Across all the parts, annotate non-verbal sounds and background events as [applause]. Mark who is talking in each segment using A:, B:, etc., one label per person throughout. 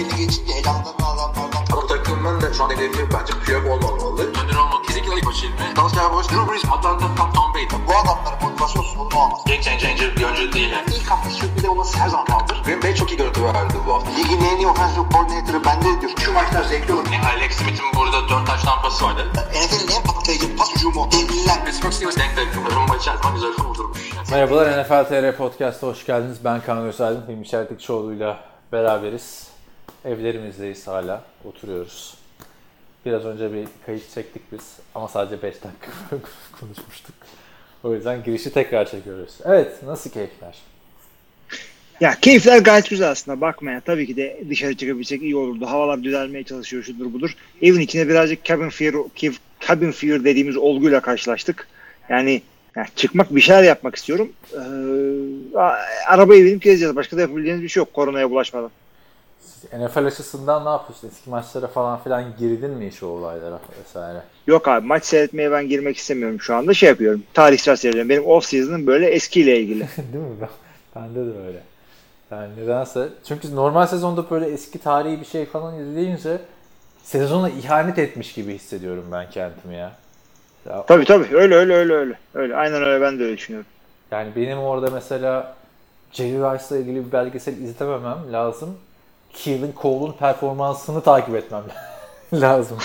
A: belli geçince elamdan adamlardan
B: Ama takımın da şu an hedefi bence Piyok olmamalı.
C: Önder olmak kesinlikle ilk başı ilmi. Dalsya Boş, Drew Brees, Atlanta, Tom, Tom Brady.
A: bu adamların motivasyon sorunu olmaz.
C: Game changer bir oyuncu değil. Yani.
A: İlk hafta sürpriz olması her zaman kaldır.
B: Green Bay çok iyi görüntü verdi bu hafta.
A: Ligin en iyi offensive coordinator'ı bende diyor. Şu maçlar zevkli olur.
C: Yani Alex Smith'in burada 4 taş tampası vardı.
A: NFL'in en patlayıcı pas hücumu. Devliler.
C: Pittsburgh Steelers denk denk. Rumba içerisinde güzel kurdurmuş.
D: Merhabalar NFL TR Podcast'a hoş geldiniz. Ben Kaan Özaydın. Hilmi Çeltikçioğlu'yla beraberiz. Evlerimizdeyiz hala. Oturuyoruz. Biraz önce bir kayıt çektik biz ama sadece 5 dakika [laughs] konuşmuştuk. O yüzden girişi tekrar çekiyoruz. Evet, nasıl keyifler?
E: Ya keyifler gayet güzel aslında bakmaya. Tabii ki de dışarı çıkabilsek iyi olurdu. Havalar düzelmeye çalışıyor şudur budur. Evin içinde birazcık cabin fear, cabin fear dediğimiz olguyla karşılaştık. Yani, yani çıkmak bir şeyler yapmak istiyorum. Ee, arabayı binip gezeceğiz. Başka da yapabileceğiniz bir şey yok koronaya bulaşmadan.
D: NFL açısından ne yapıyorsun? Eski maçlara falan filan girdin mi hiç o olaylara vesaire?
E: Yok abi maç seyretmeye ben girmek istemiyorum şu anda. Şey yapıyorum. Tarihsel seyrediyorum. Benim off season'ım böyle eskiyle ilgili. [laughs]
D: Değil mi? Ben, bende de öyle. Yani nedense. Çünkü normal sezonda böyle eski tarihi bir şey falan izleyince sezona ihanet etmiş gibi hissediyorum ben kendimi ya. ya
E: Tabii tabii. Öyle öyle öyle öyle. Öyle. Aynen öyle ben de öyle düşünüyorum.
D: yani benim orada mesela Jerry Rice'la ilgili bir belgesel izlememem lazım. Keelan Cole'un performansını takip etmem [laughs] lazım.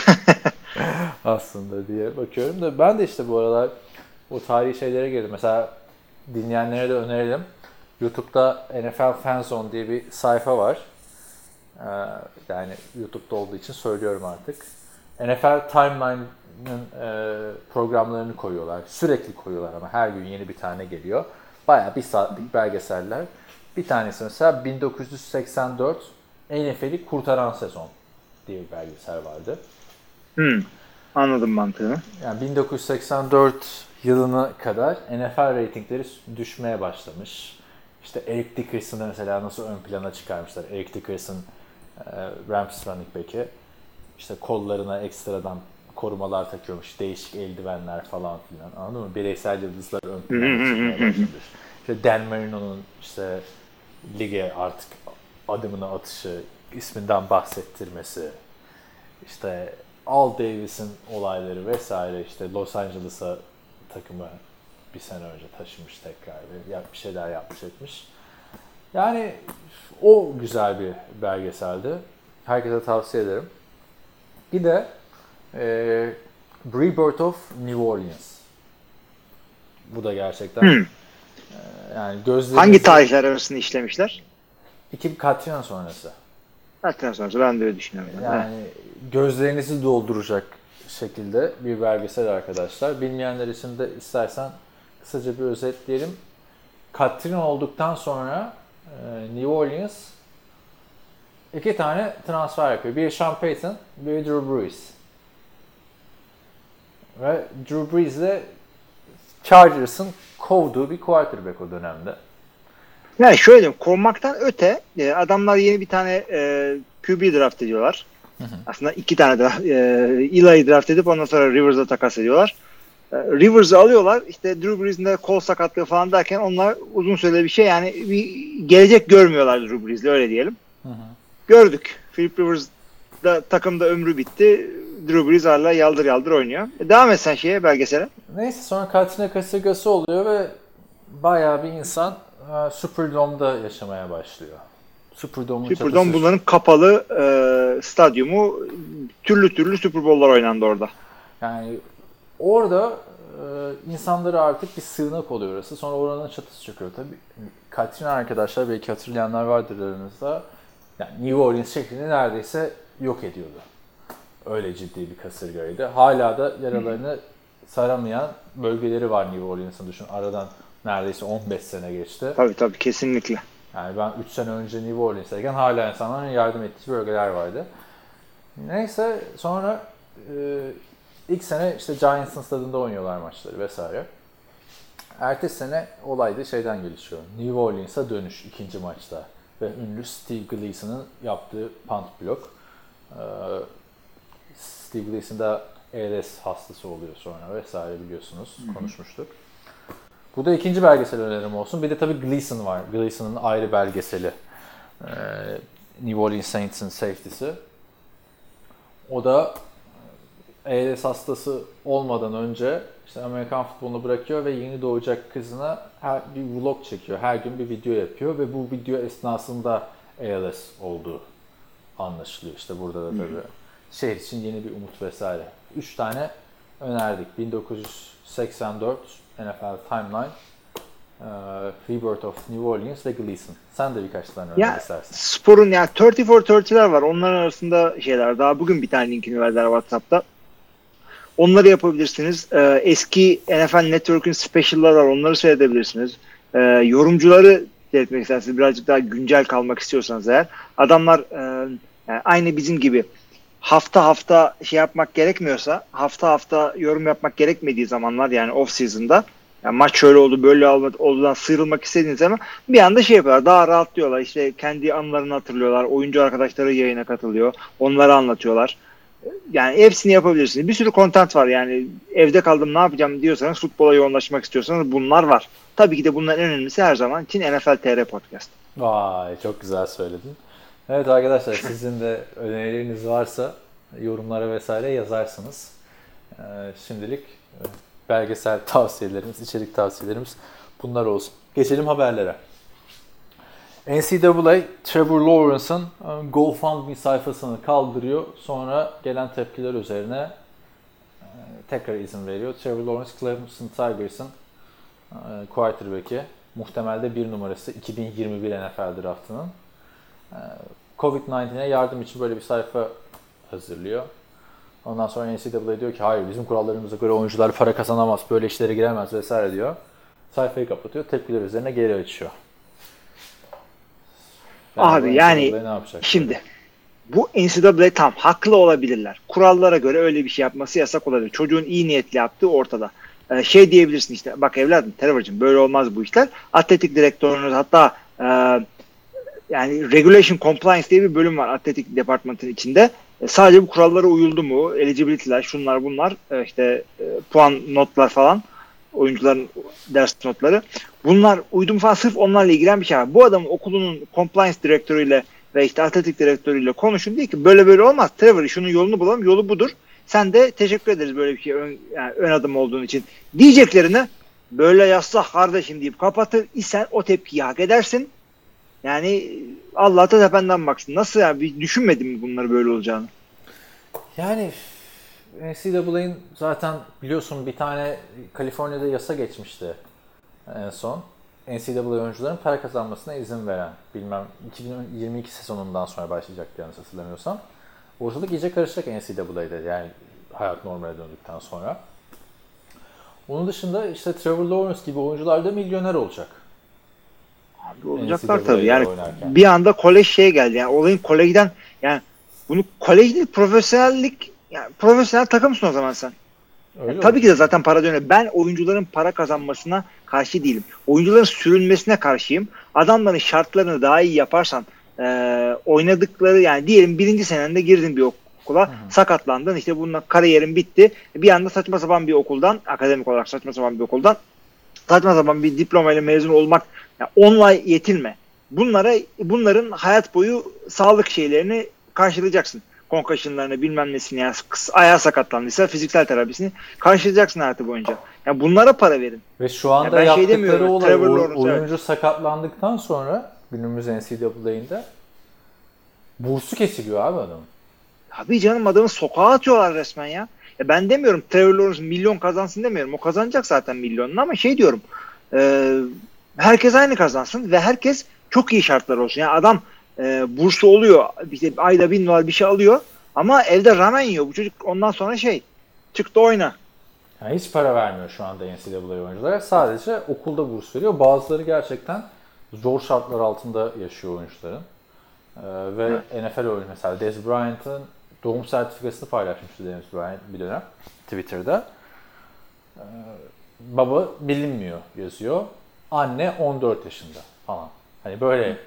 D: [laughs] Aslında diye bakıyorum da ben de işte bu aralar o tarihi şeylere girdim. Mesela dinleyenlere de önerelim. YouTube'da NFL Fanzone diye bir sayfa var. Ee, yani YouTube'da olduğu için söylüyorum artık. NFL Timeline'ın e, programlarını koyuyorlar. Sürekli koyuyorlar ama her gün yeni bir tane geliyor. Bayağı bir saatlik belgeseller. Bir tanesi mesela 1984 NFL'i kurtaran sezon diye bir belgesel vardı.
E: Hmm. Anladım mantığını.
D: Yani 1984 yılına kadar NFL reytingleri düşmeye başlamış. İşte Eric Dickerson'ı mesela nasıl ön plana çıkarmışlar. Eric Dickerson e, Rams running back'i. İşte kollarına ekstradan korumalar takıyormuş. Değişik eldivenler falan filan. Anladın mı? Bireysel yıldızlar ön plana çıkmaya başlamış. İşte Dan Marino'nun işte lige artık adımını atışı, isminden bahsettirmesi, işte Al Davis'in olayları vesaire işte Los Angeles'a takımı bir sene önce taşımış tekrar ve bir şeyler yapmış etmiş. Yani o güzel bir belgeseldi. Herkese tavsiye ederim. Bir de e, Rebirth of New Orleans. Bu da gerçekten
E: Hmm.
D: e, yani gözlerinizi...
E: Hangi tarihler arasında işlemişler?
D: İki Katrina sonrası.
E: Zaten sonrası ben de öyle düşünüyorum.
D: Yani gözlerinizi dolduracak şekilde bir belgesel arkadaşlar. Bilmeyenler için de istersen kısaca bir özetleyelim. Katrina olduktan sonra e, New Orleans iki tane transfer yapıyor. Bir Sean Payton, bir Drew Brees. Ve Drew Brees de Chargers'ın kovduğu bir quarterback o dönemde.
E: Yani şöyle diyeyim, kovmaktan öte e, adamlar yeni bir tane e, QB draft ediyorlar. Aslında iki tane draft, e, Eli'yi draft edip ondan sonra Rivers'a takas ediyorlar. E, Rivers'ı alıyorlar. İşte Drew Brees'in de kol sakatlığı falan derken onlar uzun süreli bir şey yani bir gelecek görmüyorlar Drew Brees'le öyle diyelim. Gördük. Philip Rivers da takımda ömrü bitti. Drew Brees hala yaldır yaldır oynuyor. E, devam et sen şeye belgesele.
D: Neyse sonra Katrina kasırgası oluyor ve bayağı bir insan e, Superdome'da yaşamaya başlıyor.
E: Superdome
D: çatısı-
E: bunların kapalı e, stadyumu türlü türlü Super Bowl'lar oynandı orada.
D: Yani orada e, insanları artık bir sığınak oluyor orası. Sonra oranın çatısı çöküyor. Tabii Katrina arkadaşlar belki hatırlayanlar vardır aranızda. Yani New Orleans şehrini neredeyse yok ediyordu. Öyle ciddi bir kasırgaydı. Hala da yaralarını saramayan bölgeleri var New Orleans'ın düşün. Aradan neredeyse 15 sene geçti.
E: Tabii tabii kesinlikle.
D: Yani ben 3 sene önce New Orleans'tayken hala insanların yardım ettiği bölgeler vardı. Neyse sonra e, ilk sene işte Giants'ın stadında oynuyorlar maçları vesaire. Ertesi sene olay da şeyden gelişiyor. New Orleans'a dönüş ikinci maçta. Ve ünlü Steve Gleason'ın yaptığı punt blok. Ee, Steve Gleason da ALS hastası oluyor sonra vesaire biliyorsunuz. Konuşmuştuk. Bu da ikinci belgesel önerim olsun. Bir de tabii Gleason var. Gleason'ın ayrı belgeseli. Ee, New Orleans Saints'in safety'si. O da ALS hastası olmadan önce işte Amerikan futbolunu bırakıyor ve yeni doğacak kızına her bir vlog çekiyor. Her gün bir video yapıyor ve bu video esnasında ALS olduğu anlaşılıyor. İşte burada da tabii şehir için yeni bir umut vesaire. Üç tane önerdik. 1984 NFL Timeline, e, Rebirth of New Orleans ve Gleason. Sen de birkaç tane
E: Ya
D: istersen.
E: sporun yani 30 for 30'ler var. Onların arasında şeyler. Daha bugün bir tane linkini verdiler WhatsApp'ta. Onları yapabilirsiniz. Ee, eski NFL Network'ün special'lar var. Onları seyredebilirsiniz. Ee, yorumcuları seyretmek isterseniz birazcık daha güncel kalmak istiyorsanız eğer. Adamlar e, yani aynı bizim gibi hafta hafta şey yapmak gerekmiyorsa hafta hafta yorum yapmak gerekmediği zamanlar yani off season'da yani maç şöyle oldu böyle oldu olduğundan sıyrılmak istediğiniz zaman bir anda şey yapıyorlar daha rahatlıyorlar. İşte kendi anılarını hatırlıyorlar oyuncu arkadaşları yayına katılıyor onları anlatıyorlar. Yani hepsini yapabilirsiniz. Bir sürü content var yani evde kaldım ne yapacağım diyorsanız futbola yoğunlaşmak istiyorsanız bunlar var. Tabii ki de bunların en önemlisi her zaman için NFL TR Podcast.
D: Vay çok güzel söyledin. Evet arkadaşlar sizin de önerileriniz varsa yorumlara vesaire yazarsınız. Ee, şimdilik belgesel tavsiyelerimiz, içerik tavsiyelerimiz bunlar olsun. Geçelim haberlere. NCAA Trevor Lawrence'ın e, GoFundMe sayfasını kaldırıyor. Sonra gelen tepkiler üzerine e, tekrar izin veriyor. Trevor Lawrence Clemson Tigers'ın e, quarterback'i. Muhtemelde bir numarası 2021 NFL draftının. E, Covid-19'e yardım için böyle bir sayfa hazırlıyor. Ondan sonra NCAA diyor ki hayır bizim kurallarımıza göre oyuncular para kazanamaz, böyle işlere giremez vesaire diyor. Sayfayı kapatıyor, tepkiler üzerine geri açıyor.
E: Abi
D: bu
E: yani
D: ne yapacak?
E: Şimdi bu NCAA tam haklı olabilirler. Kurallara göre öyle bir şey yapması yasak olabilir. Çocuğun iyi niyetli yaptığı ortada. Ee, şey diyebilirsin işte bak evladım Trevor'cığım böyle olmaz bu işler. Atletik direktörünüz hatta e, yani regulation compliance diye bir bölüm var atletik departmanın içinde. E, sadece bu kurallara uyuldu mu? Eligibility'ler, şunlar bunlar, e, işte e, puan notlar falan, oyuncuların ders notları. Bunlar uydu mu falan sırf onlarla ilgilen bir şey var. Bu adamın okulunun compliance direktörüyle ve işte atletik direktörüyle konuşun diye ki böyle böyle olmaz. Trevor şunun yolunu bulalım. Yolu budur. Sen de teşekkür ederiz böyle bir şey ön, yani ön adım olduğun için. Diyeceklerine böyle yazsa kardeşim deyip kapatır isen o tepkiyi hak edersin. Yani Allah da tependen baksın. Nasıl ya? Bir düşünmedin mi bunları böyle olacağını?
D: Yani NCAA'nin zaten biliyorsun bir tane Kaliforniya'da yasa geçmişti en son. NCAA oyuncuların para kazanmasına izin veren. Bilmem 2022 sezonundan sonra başlayacaktı yanlış hatırlamıyorsam. Ortalık iyice karışacak NCAA'de yani hayat normale döndükten sonra. Onun dışında işte Trevor Lawrence gibi oyuncular da milyoner olacak.
E: Abi olacaklar
D: NCAA'de
E: tabii. Yani
D: oynarken.
E: bir anda kolej şeye geldi. Yani olayın kolejden yani bunu kolej değil profesyonellik yani profesyonel takımsın o zaman sen.
D: Öyle
E: Yani tabii ki de zaten para dönüyor. Ben oyuncuların para kazanmasına karşı değilim. Oyuncuların sürülmesine karşıyım. Adamların şartlarını daha iyi yaparsan e, oynadıkları yani diyelim birinci senende girdin bir okula sakatlandın işte bununla kariyerin bitti. Bir anda saçma sapan bir okuldan akademik olarak saçma sapan bir okuldan saçma sapan bir diplomayla mezun olmak yani onunla yetinme. Bunlara bunların hayat boyu sağlık şeylerini karşılayacaksın. Concussion'larını bilmem nesini ya kıs- ayağı sakatlandıysa fiziksel terapisini karşılayacaksın hayatı boyunca. Ya bunlara para verin.
D: Ve şu anda
E: Ya ben şey
D: yaptıkları
E: demiyorum,
D: olay
E: Lawrence, evet.
D: oyuncu sakatlandıktan sonra günümüz NCAA'inde bursu kesiliyor abi adamın.
E: Abi canım adamı sokağa atıyorlar resmen ya. Ya ben demiyorum Trevor Lawrence milyon kazansın demiyorum. O kazanacak zaten milyonunu ama şey diyorum. e, herkes aynı kazansın ve herkes çok iyi şartlar olsun. Yani adam e, burslu oluyor. İşte ayda bin dolar bir şey alıyor. Ama evde ramen yiyor. Bu çocuk ondan sonra şey çıktı oyna.
D: Yani hiç para vermiyor şu anda NCAA oyunculara. Sadece okulda burs veriyor. Bazıları gerçekten zor şartlar altında yaşıyor oyuncuların. Ee, ve NFL oyuncu mesela Dez Bryant'ın doğum sertifikasını paylaşmıştı Dez Bryant bir dönem Twitter'da. Ee, baba bilinmiyor yazıyor. Anne 14 yaşında falan. Hani böyle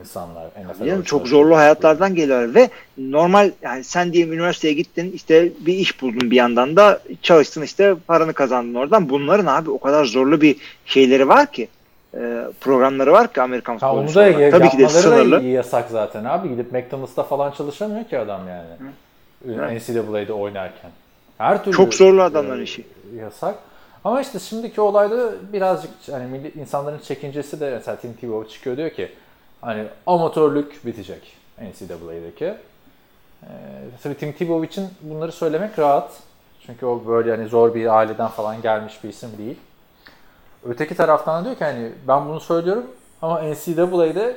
D: insanlar
E: Yani çok zorlu hayatlardan geliyorlar ve normal yani sen diyelim üniversiteye gittin işte bir iş buldun bir yandan da çalıştın işte paranı kazandın oradan. Bunların abi o kadar zorlu bir şeyleri var ki e, programları var ki Amerikan futbolu.
D: onu da ya-
E: Tabii ki de sınırlı.
D: da yasak zaten abi. Gidip McDonald's'ta falan çalışamıyor ki adam yani. NCAA'de oynarken. Her türlü
E: Çok zorlu adamların
D: e,
E: işi.
D: Yasak. Ama işte şimdiki olayda birazcık hani insanların çekincesi de mesela Tim Tebow çıkıyor diyor ki hani amatörlük bitecek NCAA'deki. Ee, tabii Tim Tebow için bunları söylemek rahat. Çünkü o böyle hani zor bir aileden falan gelmiş bir isim değil. Öteki taraftan da diyor ki hani ben bunu söylüyorum ama NCAA'de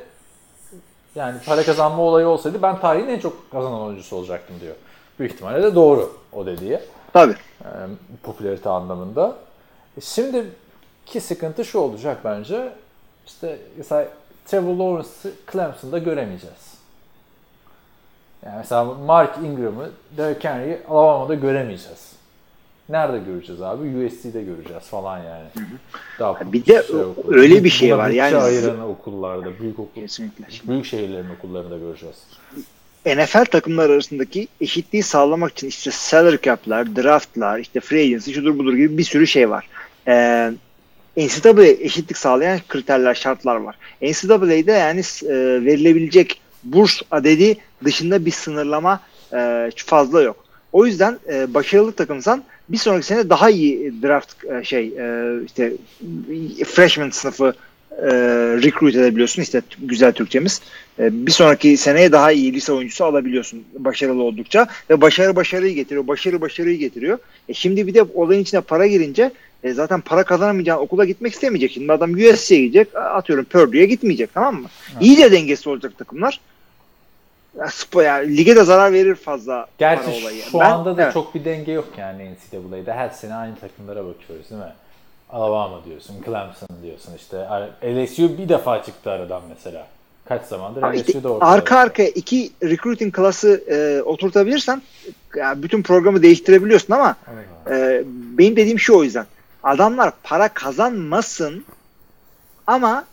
D: yani para kazanma olayı olsaydı ben tarihin en çok kazanan oyuncusu olacaktım diyor. Büyük ihtimalle de doğru o dediği
E: Tabii.
D: e, popülarite anlamında. E, Şimdiki sıkıntı şu olacak bence. İşte mesela Trevor Lawrence'ı Clemson'da göremeyeceğiz. Yani mesela Mark Ingram'ı Derrick Henry'i Alabama'da göremeyeceğiz. Nerede göreceğiz abi? USC'de göreceğiz falan yani. Daha
E: Bir de
D: şey okul.
E: öyle bir şey
D: Buna
E: var, yani-
D: ayıran okullarda, büyük okul,
E: Kesinlikle.
D: büyük şehirlerin okullarında göreceğiz.
E: NFL takımları arasındaki eşitliği sağlamak için işte salary cap'lar, draft'lar, işte free agency, şudur budur gibi bir sürü şey var. Ee, NCAA eşitlik sağlayan kriterler, şartlar var. NCAA'de yani e, verilebilecek burs adedi dışında bir sınırlama e, fazla yok. O yüzden e, başarılı takımsan bir sonraki sene daha iyi draft e, şey e, işte freshman sınıfı e, recruit edebiliyorsun işte güzel Türkçemiz. E, bir sonraki seneye daha iyi lise oyuncusu alabiliyorsun başarılı oldukça ve başarı başarıyı getiriyor. Başarı başarıyı getiriyor. E şimdi bir de olayın içine para girince e, zaten para kazanamayacağın okula gitmek istemeyecek. Şimdi adam USC'ye gidecek atıyorum Purdue'ye gitmeyecek tamam mı? İyi de dengesi olacak takımlar. Ya, spor, yani, lige de zarar verir fazla
D: Gerçi
E: olayı.
D: şu
E: Ben-
D: anda da
E: evet.
D: çok bir denge yok yani NCAA'de. Her sene aynı takımlara bakıyoruz değil mi? Alabama diyorsun, Clemson diyorsun işte. LSU bir defa çıktı aradan mesela. Kaç zamandır
E: Ama işte
D: ortada.
E: arka arkaya iki recruiting klası e, oturtabilirsen ya bütün programı değiştirebiliyorsun ama e, benim dediğim şu o yüzden. Adamlar para kazanmasın ama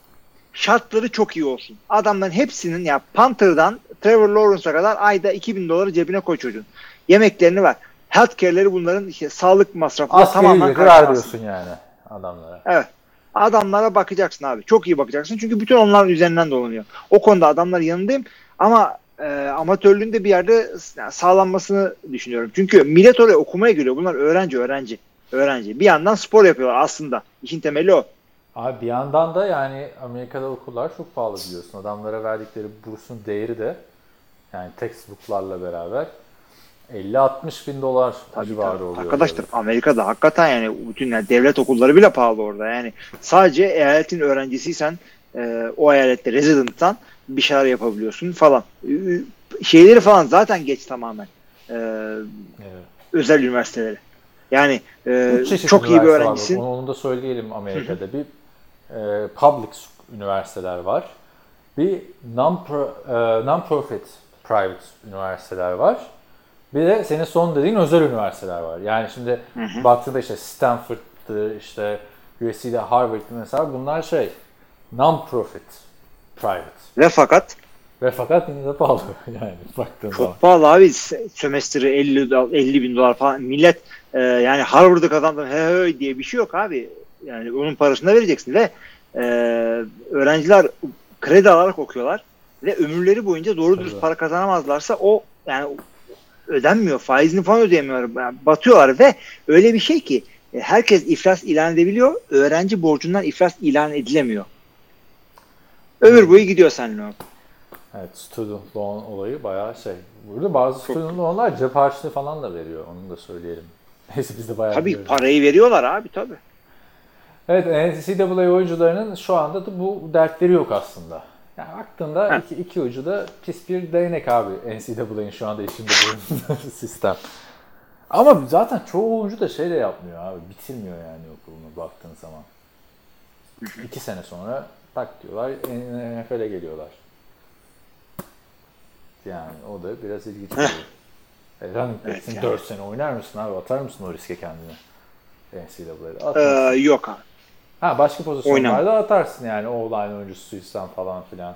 E: şartları çok iyi olsun. Adamların hepsinin ya Panther'dan Trevor Lawrence'a kadar ayda 2000 doları cebine koy çocuğun. Yemeklerini ver. Healthcare'leri bunların işte sağlık masrafları
D: Askeri
E: tamamen karşılansın.
D: diyorsun yani adamlara.
E: Evet. Adamlara bakacaksın abi. Çok iyi bakacaksın. Çünkü bütün onların üzerinden dolanıyor. O konuda adamlar yanındayım. Ama e, amatörlüğün de bir yerde sağlanmasını düşünüyorum. Çünkü millet oraya okumaya geliyor. Bunlar öğrenci, öğrenci. Öğrenci. Bir yandan spor yapıyorlar aslında. İşin temeli o.
D: Abi bir yandan da yani Amerika'da okullar çok pahalı biliyorsun. Adamlara verdikleri bursun değeri de yani textbooklarla beraber 50-60 bin dolar civarı oluyor.
E: Arkadaşlar Amerika'da hakikaten yani bütün yani devlet okulları bile pahalı orada. Yani sadece eyaletin öğrencisiysen e, o eyalette resident'tan bir şeyler yapabiliyorsun falan. Şeyleri falan zaten geç tamamen. E,
D: Evet.
E: özel üniversiteleri. Yani e, çok iyi bir öğrencisin.
D: Onu, onu da söyleyelim Amerika'da. bir e, public üniversiteler var. Bir e, non-profit private üniversiteler var. Bir de senin son dediğin özel üniversiteler var. Yani şimdi baktığında işte Stanford'dı, işte USC'de Harvard'dı mesela bunlar şey non-profit private.
E: Ve fakat
D: Ve fakat yine de pahalı [laughs] yani baktığın zaman.
E: çok pahalı abi. Sömestri 50, do- 50 bin dolar falan. Millet e, yani Harvard'ı kazandım he he diye bir şey yok abi. Yani onun parasını da vereceksin ve e, öğrenciler kredi alarak okuyorlar ve ömürleri boyunca doğru dürüst para kazanamazlarsa o yani ödenmiyor. Faizini falan ödeyemiyor. Yani batıyorlar ve öyle bir şey ki e, herkes iflas ilan edebiliyor. Öğrenci borcundan iflas ilan edilemiyor. Ömür boyu gidiyor seninle o.
D: Evet, student loan olayı bayağı şey. Burada bazı student loanlar cep harçlığı falan da veriyor. Onu da söyleyelim. [laughs] Neyse biz de bayağı
E: Tabii
D: biliyoruz.
E: parayı veriyorlar abi tabii.
D: Evet, NCAA oyuncularının şu anda da bu dertleri yok aslında. Yani baktığında
E: Heh.
D: iki, iki ucu da pis bir değnek abi NCAA'nin şu anda içinde bulunduğu [laughs] sistem. Ama zaten çoğu oyuncu da şey de yapmıyor abi. Bitirmiyor yani okulunu baktığın zaman. İki sene sonra tak diyorlar NFL'e geliyorlar. Yani o da biraz ilginç. bir şey. E,
E: Evet yani.
D: 4 sene oynar mısın abi? Atar mısın o riske kendini? NCAA'de.
E: Ee, yok abi.
D: Ha başka pozisyonlarda
E: Oynam.
D: atarsın yani o-line oyuncusuysan falan filan.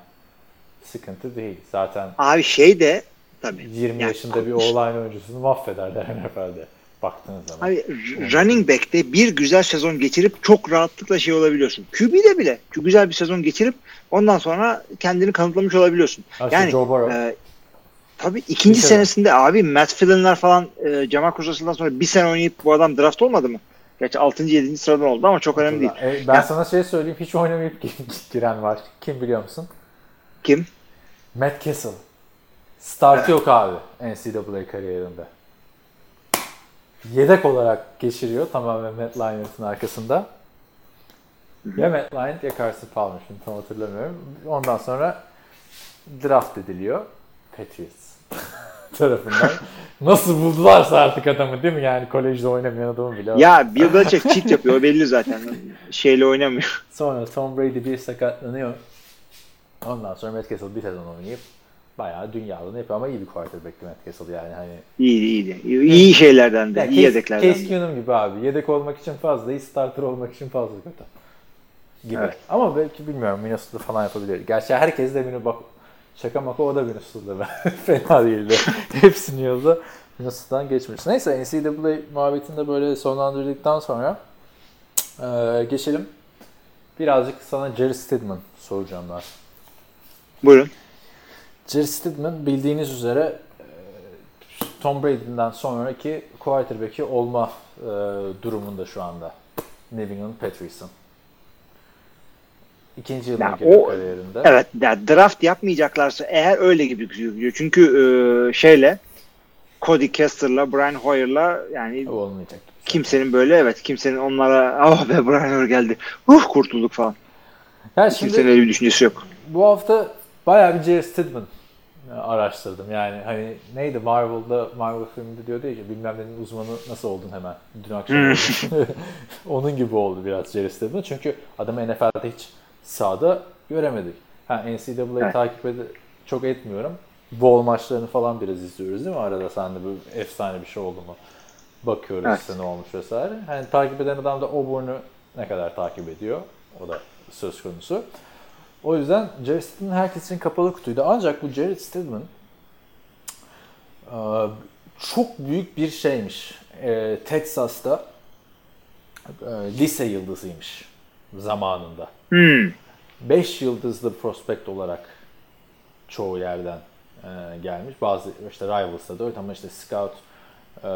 D: Sıkıntı değil. Zaten
E: Abi şey de tabii.
D: 20
E: Yani-
D: yaşında bir o-line oyuncusunu mahvederler NFL'de. baktığınız zaman.
E: Abi running back'te bir güzel sezon geçirip çok rahatlıkla şey olabiliyorsun. QB'de bile çok güzel bir sezon geçirip ondan sonra kendini kanıtlamış olabiliyorsun.
D: İşte
E: yani
D: Joe Burrow.
E: e, tabii ikinci
D: Bir sene.
E: senesinde abi Matt Flyn'ler falan e, Jamal Russell'dan sonra bir sene oynayıp bu adam draft olmadı mı? Gerçi 6. 7. sıradan oldu ama çok önemli değil.
D: E, ben
E: Ya-
D: sana şey söyleyeyim. Hiç oynamayıp [laughs] giren var. Kim biliyor musun?
E: Kim?
D: Matt Cassel. Start yok abi NCAA kariyerinde. Yedek olarak geçiriyor tamamen Matt Leinart'ın arkasında. Ya Matt Leinart ya Carson Palmer şimdi tam hatırlamıyorum. Ondan sonra draft ediliyor Patriots [laughs] [laughs] tarafından. Nasıl buldularsa artık adamı değil mi? Yani kolejde oynamayan adamı bile.
E: Ya Bill Belichick cheat yapıyor belli zaten. Şeyle oynamıyor. [laughs]
D: Sonra Tom Brady bir sakatlanıyor. Ondan sonra Matt Cassel bir sezon oynayıp bayağı dünyalığını yapıyor ama iyi bir quarterback'ti Matt Cassel yani hani.
E: İyiydi iyiydi. İyi, iyi şeylerden de.
D: Yani
E: iyi
D: Case,
E: yedeklerden
D: Case. Keenum gibi abi. Yedek olmak için fazla iyi, starter olmak için fazla kötü. Gibi.
E: Evet.
D: Ama belki bilmiyorum Minnesota falan yapabilir. Gerçi herkes de bak şaka maka o da Minnesota'da. [laughs] Fena değildi. [laughs] Hepsini yolda Minnesota'dan geçmiş. Neyse NCAA muhabbetini de böyle sonlandırdıktan sonra eee, geçelim. Birazcık sana Jerry Stidman soracağım ben.
E: Buyurun.
D: Jerry Stidman bildiğiniz üzere e, Tom Brady'den sonraki quarterback'i olma e, durumunda şu anda. New England Patriots'ın. İkinci yılına
E: Ya
D: giriyor
E: o-
D: kariyerinde.
E: Evet ya draft yapmayacaklarsa eğer öyle gibi gözüküyor. Çünkü e, şeyle Cody Kessler'la Brian Hoyer'la yani
D: olmayacak.
E: kimsenin böyle evet kimsenin onlara ah [laughs] be Brian Hoyer geldi. Uh kurtulduk falan.
D: Yani şimdi
E: Kimsenin öyle bir düşüncesi yok.
D: bu hafta bayağı bir Jerry Stidman e, araştırdım. Yani hani neydi Marvel'da Marvel filminde diyordu ya bilmem nenin uzmanı nasıl oldun hemen dün akşam. oldun. [laughs] Onun gibi oldu biraz Jerry Stidman. Çünkü adamı NFL'de hiç sahada göremedik. Ha NCAA'yı
E: Evet.
D: takip ed- çok etmiyorum. Bol maçlarını falan biraz izliyoruz değil mi? Arada sende böyle efsane bir şey oldu mu? Bakıyoruz
E: Evet.
D: işte ne olmuş vesaire. Hani takip eden adam da Auburn'u ne kadar takip ediyor? O da söz konusu. O yüzden Jerry Stidman herkes için kapalı kutuydu. Ancak bu Jerry Stidman e, çok büyük bir şeymiş. E, Texas'ta e, lise yıldızıymış zamanında.
E: Hmm.
D: 5 yıldızlı prospekt olarak çoğu yerden e, gelmiş. Bazı işte Rivals'ta da öyle ama işte Scout e, e,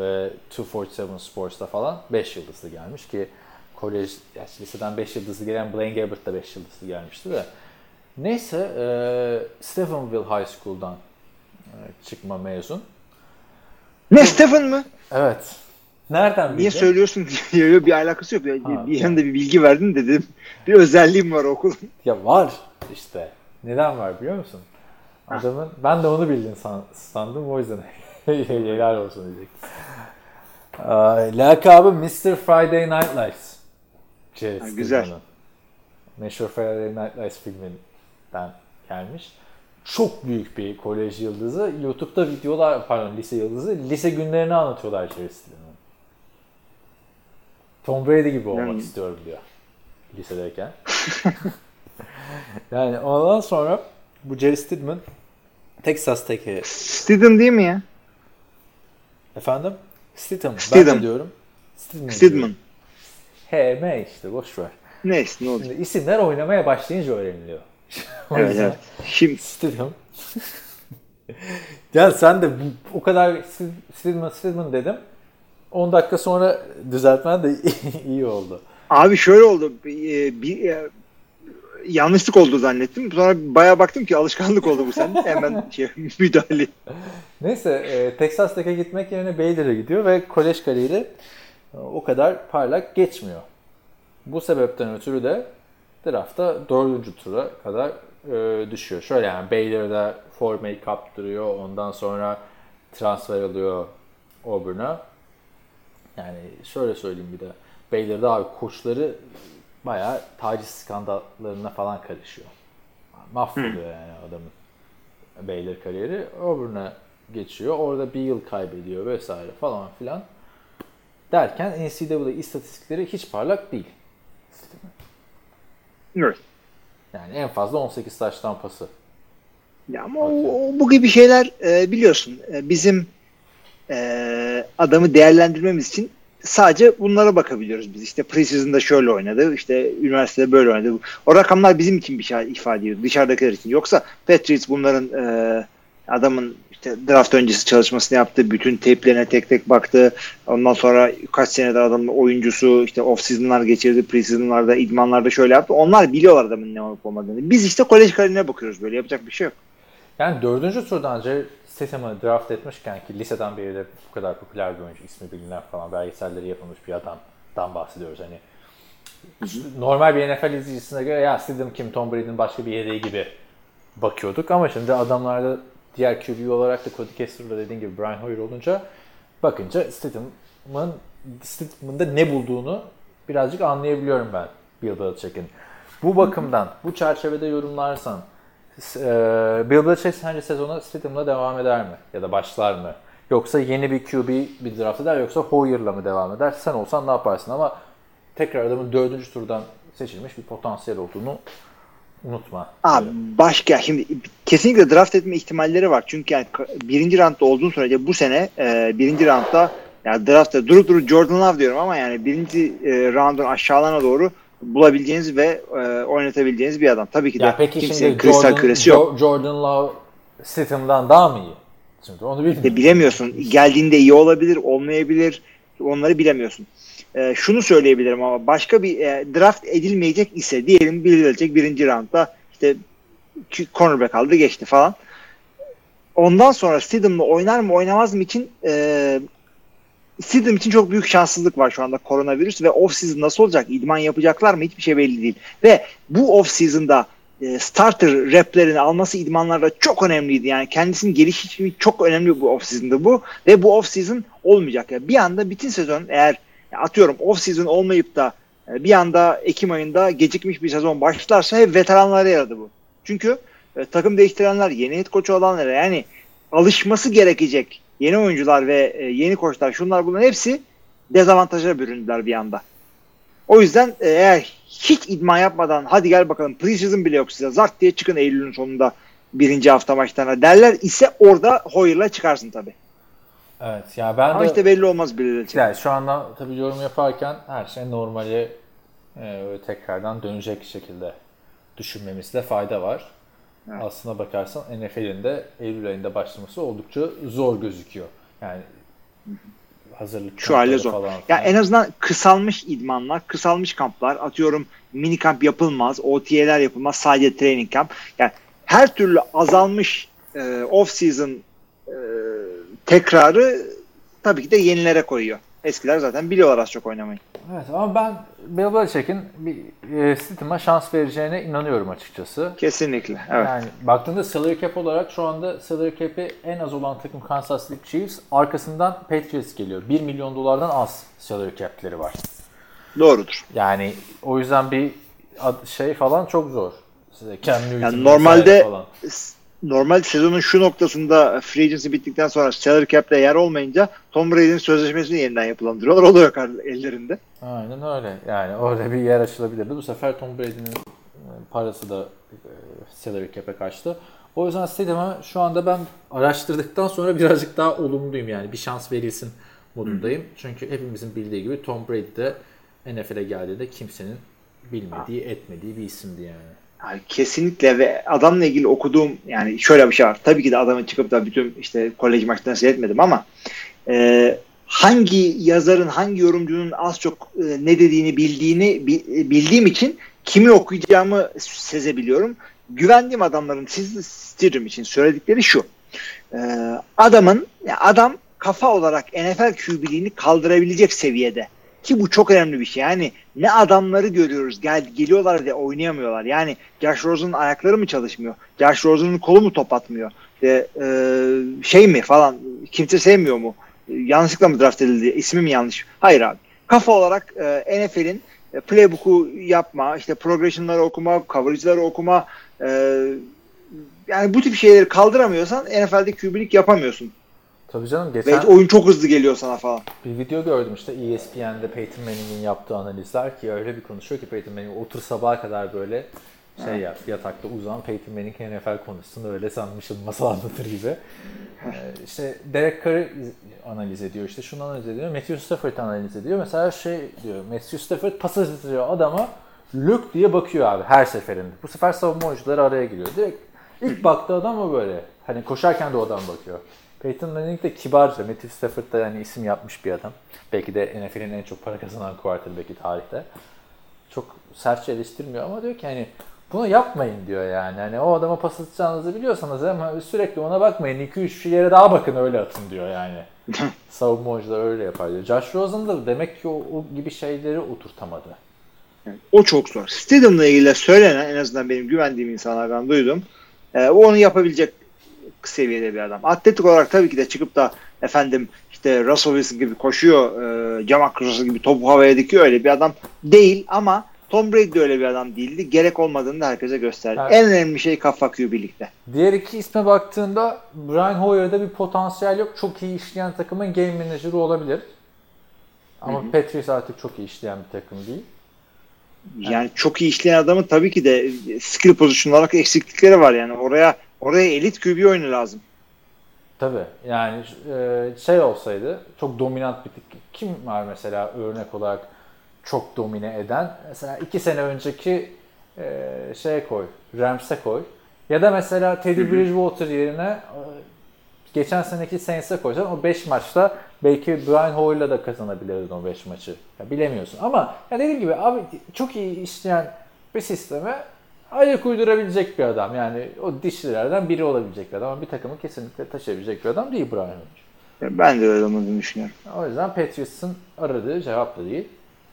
D: ve 247 Sports'ta falan 5 yıldızlı gelmiş ki kolej, yani liseden 5 yıldızlı gelen Blaine Gabbert da 5 yıldızlı gelmişti de. Neyse e, Stephenville High School'dan e, çıkma mezun.
E: Ne Stephen mı?
D: Evet. Nereden
E: Niye
D: bildin?
E: söylüyorsun diye [laughs] Yok, bir alakası yok. Bir,
D: Ha,
E: bir
D: tamam.
E: yanında bir bilgi verdin dedim. Bir özelliğim var okulun. [laughs]
D: Ya var işte. Neden var biliyor musun? Adamın ben de onu bildin san, sandım o yüzden [laughs] helal olsun diyecektim. Aa, Lakabı Mr. Friday Night Lights. Jerry
E: Ha, güzel.
D: Meşhur Friday Night Lights filminden gelmiş. Çok büyük bir kolej yıldızı. YouTube'da videolar, pardon lise yıldızı, lise günlerini anlatıyorlar Stidman'ın. Tom Brady gibi olmak
E: Yani-
D: istiyorum diyor. Lisedeyken. [laughs] yani ondan sonra bu Jerry Stidman Texas'taki
E: Stidham değil mi ya?
D: efendim Stidham. Ben
E: Stidham.
D: de diyorum. Stidman.
E: Stidman.
D: me işte boş ver.
E: Neyse ne oldu?
D: Şimdi isimler oynamaya başlayınca öğreniliyor. [laughs]
E: Evet evet. Şimdi
D: Stidham. ya [laughs] sen de bu, o kadar Stidman Stidman dedim. 10 dakika sonra düzeltmen de [laughs] iyi oldu.
E: Abi şöyle oldu. Bir, bir- e, yanlışlık oldu zannettim. Sonra bayağı baktım ki alışkanlık oldu bu sende. Hemen [laughs] şey, müdahale.
D: Neyse e, Texas Tech'e gitmek yerine Baylor'a gidiyor ve kolej kariyeri e, o kadar parlak geçmiyor. Bu sebepten ötürü de draftta dördüncü tura kadar e, düşüyor. Şöyle yani Baylor'da formayı kaptırıyor. Ondan sonra transfer alıyor Auburn'a. Yani şöyle söyleyeyim bir de. Baylor'da abi koçları bayağı taciz skandallarına falan karışıyor. Mahvoluyor yani adamın. Baylor kariyeri. Auburn'a geçiyor. Orada bir yıl kaybediyor vesaire falan filan. Derken NCAA istatistikleri hiç parlak değil.
E: Evet.
D: Yani en fazla 18 taş tampası.
E: Ya ama o, o- bu gibi şeyler e, biliyorsun. E, bizim e, adamı değerlendirmemiz için sadece bunlara bakabiliyoruz biz. İşte preseason'da şöyle oynadı, işte üniversitede böyle oynadı. O rakamlar bizim için bir şey ifade ediyor. Dışarıdakiler için. Yoksa Patriots bunların e, adamın işte draft öncesi çalışmasını yaptı. Bütün tape'lerine tek tek baktı. Ondan sonra kaç senedir adamın oyuncusu işte off season'lar geçirdi. Preseason'larda, idmanlarda şöyle yaptı. Onlar biliyorlar adamın ne olup olmadığını. Biz işte kolej kariyerine bakıyoruz böyle. Yapacak bir şey yok.
D: Yani dördüncü turdan önce Statham'ı draft etmişken ki liseden beri de bu kadar popüler bir oyuncu, ismi bilinen falan belgeselleri yapılmış bir adamdan bahsediyoruz. Hani normal bir NFL izleyicisine göre ya Statham kim, Tom Brady'nin başka bir yedeği gibi bakıyorduk ama şimdi adamlarda diğer QB olarak da Cody Kessler'da dediğin gibi Brian Hoyer olunca bakınca Statham'ın Statham'ın da ne bulduğunu birazcık anlayabiliyorum ben Bill Belichick'in. Bu bakımdan, bu çerçevede yorumlarsan Bill Belichick sence sezona Statham'la devam eder mi? Ya da başlar mı? Yoksa yeni bir QB bir draft eder yoksa Hoyer'la mı devam eder? Sen olsan ne yaparsın? Ama tekrar adamın dördüncü turdan seçilmiş bir potansiyel olduğunu unutma.
E: Abi başka şimdi kesinlikle draft etme ihtimalleri var. Çünkü yani birinci roundda olduğun sürece bu sene e, birinci roundda yani draftta durup durup Jordan Love diyorum ama yani birinci e, roundun aşağılarına doğru bulabileceğiniz ve e, oynatabileceğiniz bir adam. Tabii ki de
D: ya peki
E: kimsenin
D: şimdi
E: kristal
D: Jordan,
E: küresi yok.
D: Jordan Love Statham'dan daha mı iyi? Şimdi onu bilmiyorum.
E: De bilemiyorsun. Geldiğinde iyi olabilir, olmayabilir. Onları bilemiyorsun. E, şunu söyleyebilirim ama başka bir e, draft edilmeyecek ise diyelim birilecek birinci roundda işte cornerback aldı geçti falan. Ondan sonra Stidham'la oynar mı oynamaz mı için e, Stidham için çok büyük şanssızlık var şu anda koronavirüs ve off season nasıl olacak? İdman yapacaklar mı? Hiçbir şey belli değil. Ve bu off season'da e, starter replerini alması idmanlarda çok önemliydi. Yani kendisinin gelişimi çok önemli bu off season'da bu. Ve bu off season olmayacak. Yani bir anda bütün sezon eğer atıyorum off season olmayıp da e, bir anda Ekim ayında gecikmiş bir sezon başlarsa hep veteranlara yaradı bu. Çünkü e, takım değiştirenler, yeni head coach olanlara yani alışması gerekecek yeni oyuncular ve e, yeni koçlar şunlar bunların hepsi dezavantaja büründüler bir anda. O yüzden e, eğer hiç idman yapmadan hadi gel bakalım preseason bile yok size zart diye çıkın Eylül'ün sonunda birinci hafta maçlarına derler ise orada Hoyer'la çıkarsın tabii.
D: Evet ya ben
E: Ama
D: de
E: işte belli olmaz bile.
D: yani şu anda tabii yorum yaparken her şey normali e, tekrardan dönecek şekilde düşünmemizde fayda var. Evet. Aslına bakarsan NFL'in de Eylül ayında başlaması oldukça zor gözüküyor. Yani hazırlık
E: şu hale zor. Falan, ya en azından kısalmış idmanlar, kısalmış kamplar, atıyorum mini kamp yapılmaz, OTA'ler yapılmaz, sadece training camp. Yani her türlü azalmış e, off season e, tekrarı tabii ki de yenilere koyuyor. Eskiler zaten biliyorlar az çok oynamayı.
D: Evet ama ben Bill Belichick'in bir e, Stidham'a şans vereceğine inanıyorum açıkçası.
E: Kesinlikle. Evet.
D: Yani baktığında salary cap olarak şu anda salary cap'i en az olan takım Kansas City Chiefs. Arkasından Patriots geliyor. 1 milyon dolardan az salary cap'leri var.
E: Doğrudur.
D: Yani o yüzden bir şey falan çok zor. Size kendi
E: yani normalde falan normal sezonun şu noktasında free agency bittikten sonra salary cap'te yer olmayınca Tom Brady'nin sözleşmesini yeniden yapılandırıyorlar. O da yok ellerinde.
D: Aynen öyle. Yani orada bir yer açılabilirdi. Bu sefer Tom Brady'nin e, parası da e, salary cap'e kaçtı. O yüzden Stadium'a şu anda ben araştırdıktan sonra birazcık daha olumluyum yani. Bir şans verilsin modundayım. Hı. Çünkü hepimizin bildiği gibi Tom Brady de NFL'e geldiğinde kimsenin bilmediği, etmediği bir isimdi yani.
E: Kesinlikle ve adamla ilgili okuduğum yani şöyle bir şey var. Tabii ki de adamın çıkıp da bütün işte kolej maçlarını seyretmedim ama e, hangi yazarın, hangi yorumcunun az çok e, ne dediğini bildiğini bi, bildiğim için kimi okuyacağımı sezebiliyorum. Güvendiğim adamların siz Stidham için söyledikleri şu. E, adamın adam kafa olarak NFL QB'liğini kaldırabilecek seviyede. Ki bu çok önemli bir şey. Yani ne adamları görüyoruz. Gel, geliyorlar ve oynayamıyorlar. Yani Josh Rosen'ın ayakları mı çalışmıyor? Josh Rosen'ın kolu mu top atmıyor? E, e, şey mi falan kimse sevmiyor mu? E, yanlışlıkla mı draft edildi? İsmi mi yanlış? Hayır abi. Kafa olarak e, NFL'in e, playbook'u yapma, işte progression'ları okuma, coverage'ları okuma e, yani bu tip şeyleri kaldıramıyorsan NFL'de QB'lik yapamıyorsun.
D: Tabii canım geçen...
E: Ve oyun çok hızlı geliyor sana falan.
D: Bir video gördüm işte ESPN'de Peyton Manning'in yaptığı analizler ki öyle bir konuşuyor ki Peyton Manning otur sabaha kadar böyle şey yap, yatakta uzan Peyton Manning NFL konusunda öyle sanmışım masal anlatır gibi. Ee, işte Derek Carr'ı iz- analiz ediyor, işte şunu analiz ediyor, Matthew Stafford analiz ediyor. Mesela şey diyor, Matthew Stafford pas atıyor adama, lük diye bakıyor abi her seferinde. Bu sefer savunma oyuncuları araya giriyor. Direkt ilk baktığı adam o böyle. Hani koşarken de o adam bakıyor. Peyton Manning de kibarca, Matthew Stafford da yani isim yapmış bir adam. Belki de NFL'in en çok para kazanan quarterback'i tarihte çok sertçe eleştirmiyor ama diyor ki hani bunu yapmayın diyor yani. Hani o adama pas atacağınızı biliyorsanız ama sürekli ona bakmayın. 2-3 yere daha bakın öyle atın diyor yani. [laughs] Savunma oyuncuları öyle yapar diyor. Josh Rosen da demek ki o, o gibi şeyleri oturtamadı.
E: O çok zor. Stidham'la ilgili söylenen en azından benim güvendiğim insanlardan duydum. E, o onu yapabilecek seviyede bir adam. Atletik olarak tabii ki de çıkıp da efendim işte Russell Wilson gibi koşuyor, e, Jamal Russell gibi topu havaya dikiyor öyle bir adam değil ama Tom Brady de öyle bir adam değildi. Gerek olmadığını da herkese gösterdi.
D: Evet.
E: En önemli şey kafa birlikte.
D: Diğer iki isme baktığında Brian Hoyer'da bir potansiyel yok. Çok iyi işleyen takımın game manager'ı olabilir. Ama Patriots artık çok iyi işleyen bir takım değil.
E: Yani çok iyi işleyen adamın tabii ki de skill pozisyon olarak eksiklikleri var yani. Oraya oraya elit QB oyunu lazım.
D: Tabii yani e, şey olsaydı çok dominant bir kim var mesela örnek olarak çok domine eden mesela iki sene önceki şeye koy Rams'e koy ya da mesela Teddy Bridgewater yerine e, geçen seneki Saints'e koysan o 5 maçta belki Brian Hoyer'la da kazanabilirdin o 5 maçı. Ya bilemiyorsun ama ya dediğim gibi abi çok iyi işleyen bir sisteme ayak uydurabilecek bir adam. Yani o dişlilerden biri olabilecek bir adam ama bir takımı kesinlikle taşıyabilecek bir adam değil Brian Hoyer.
E: Ben de öyle olmadığını düşünüyorum.
D: O yüzden Patriots'ın aradığı cevap da değil.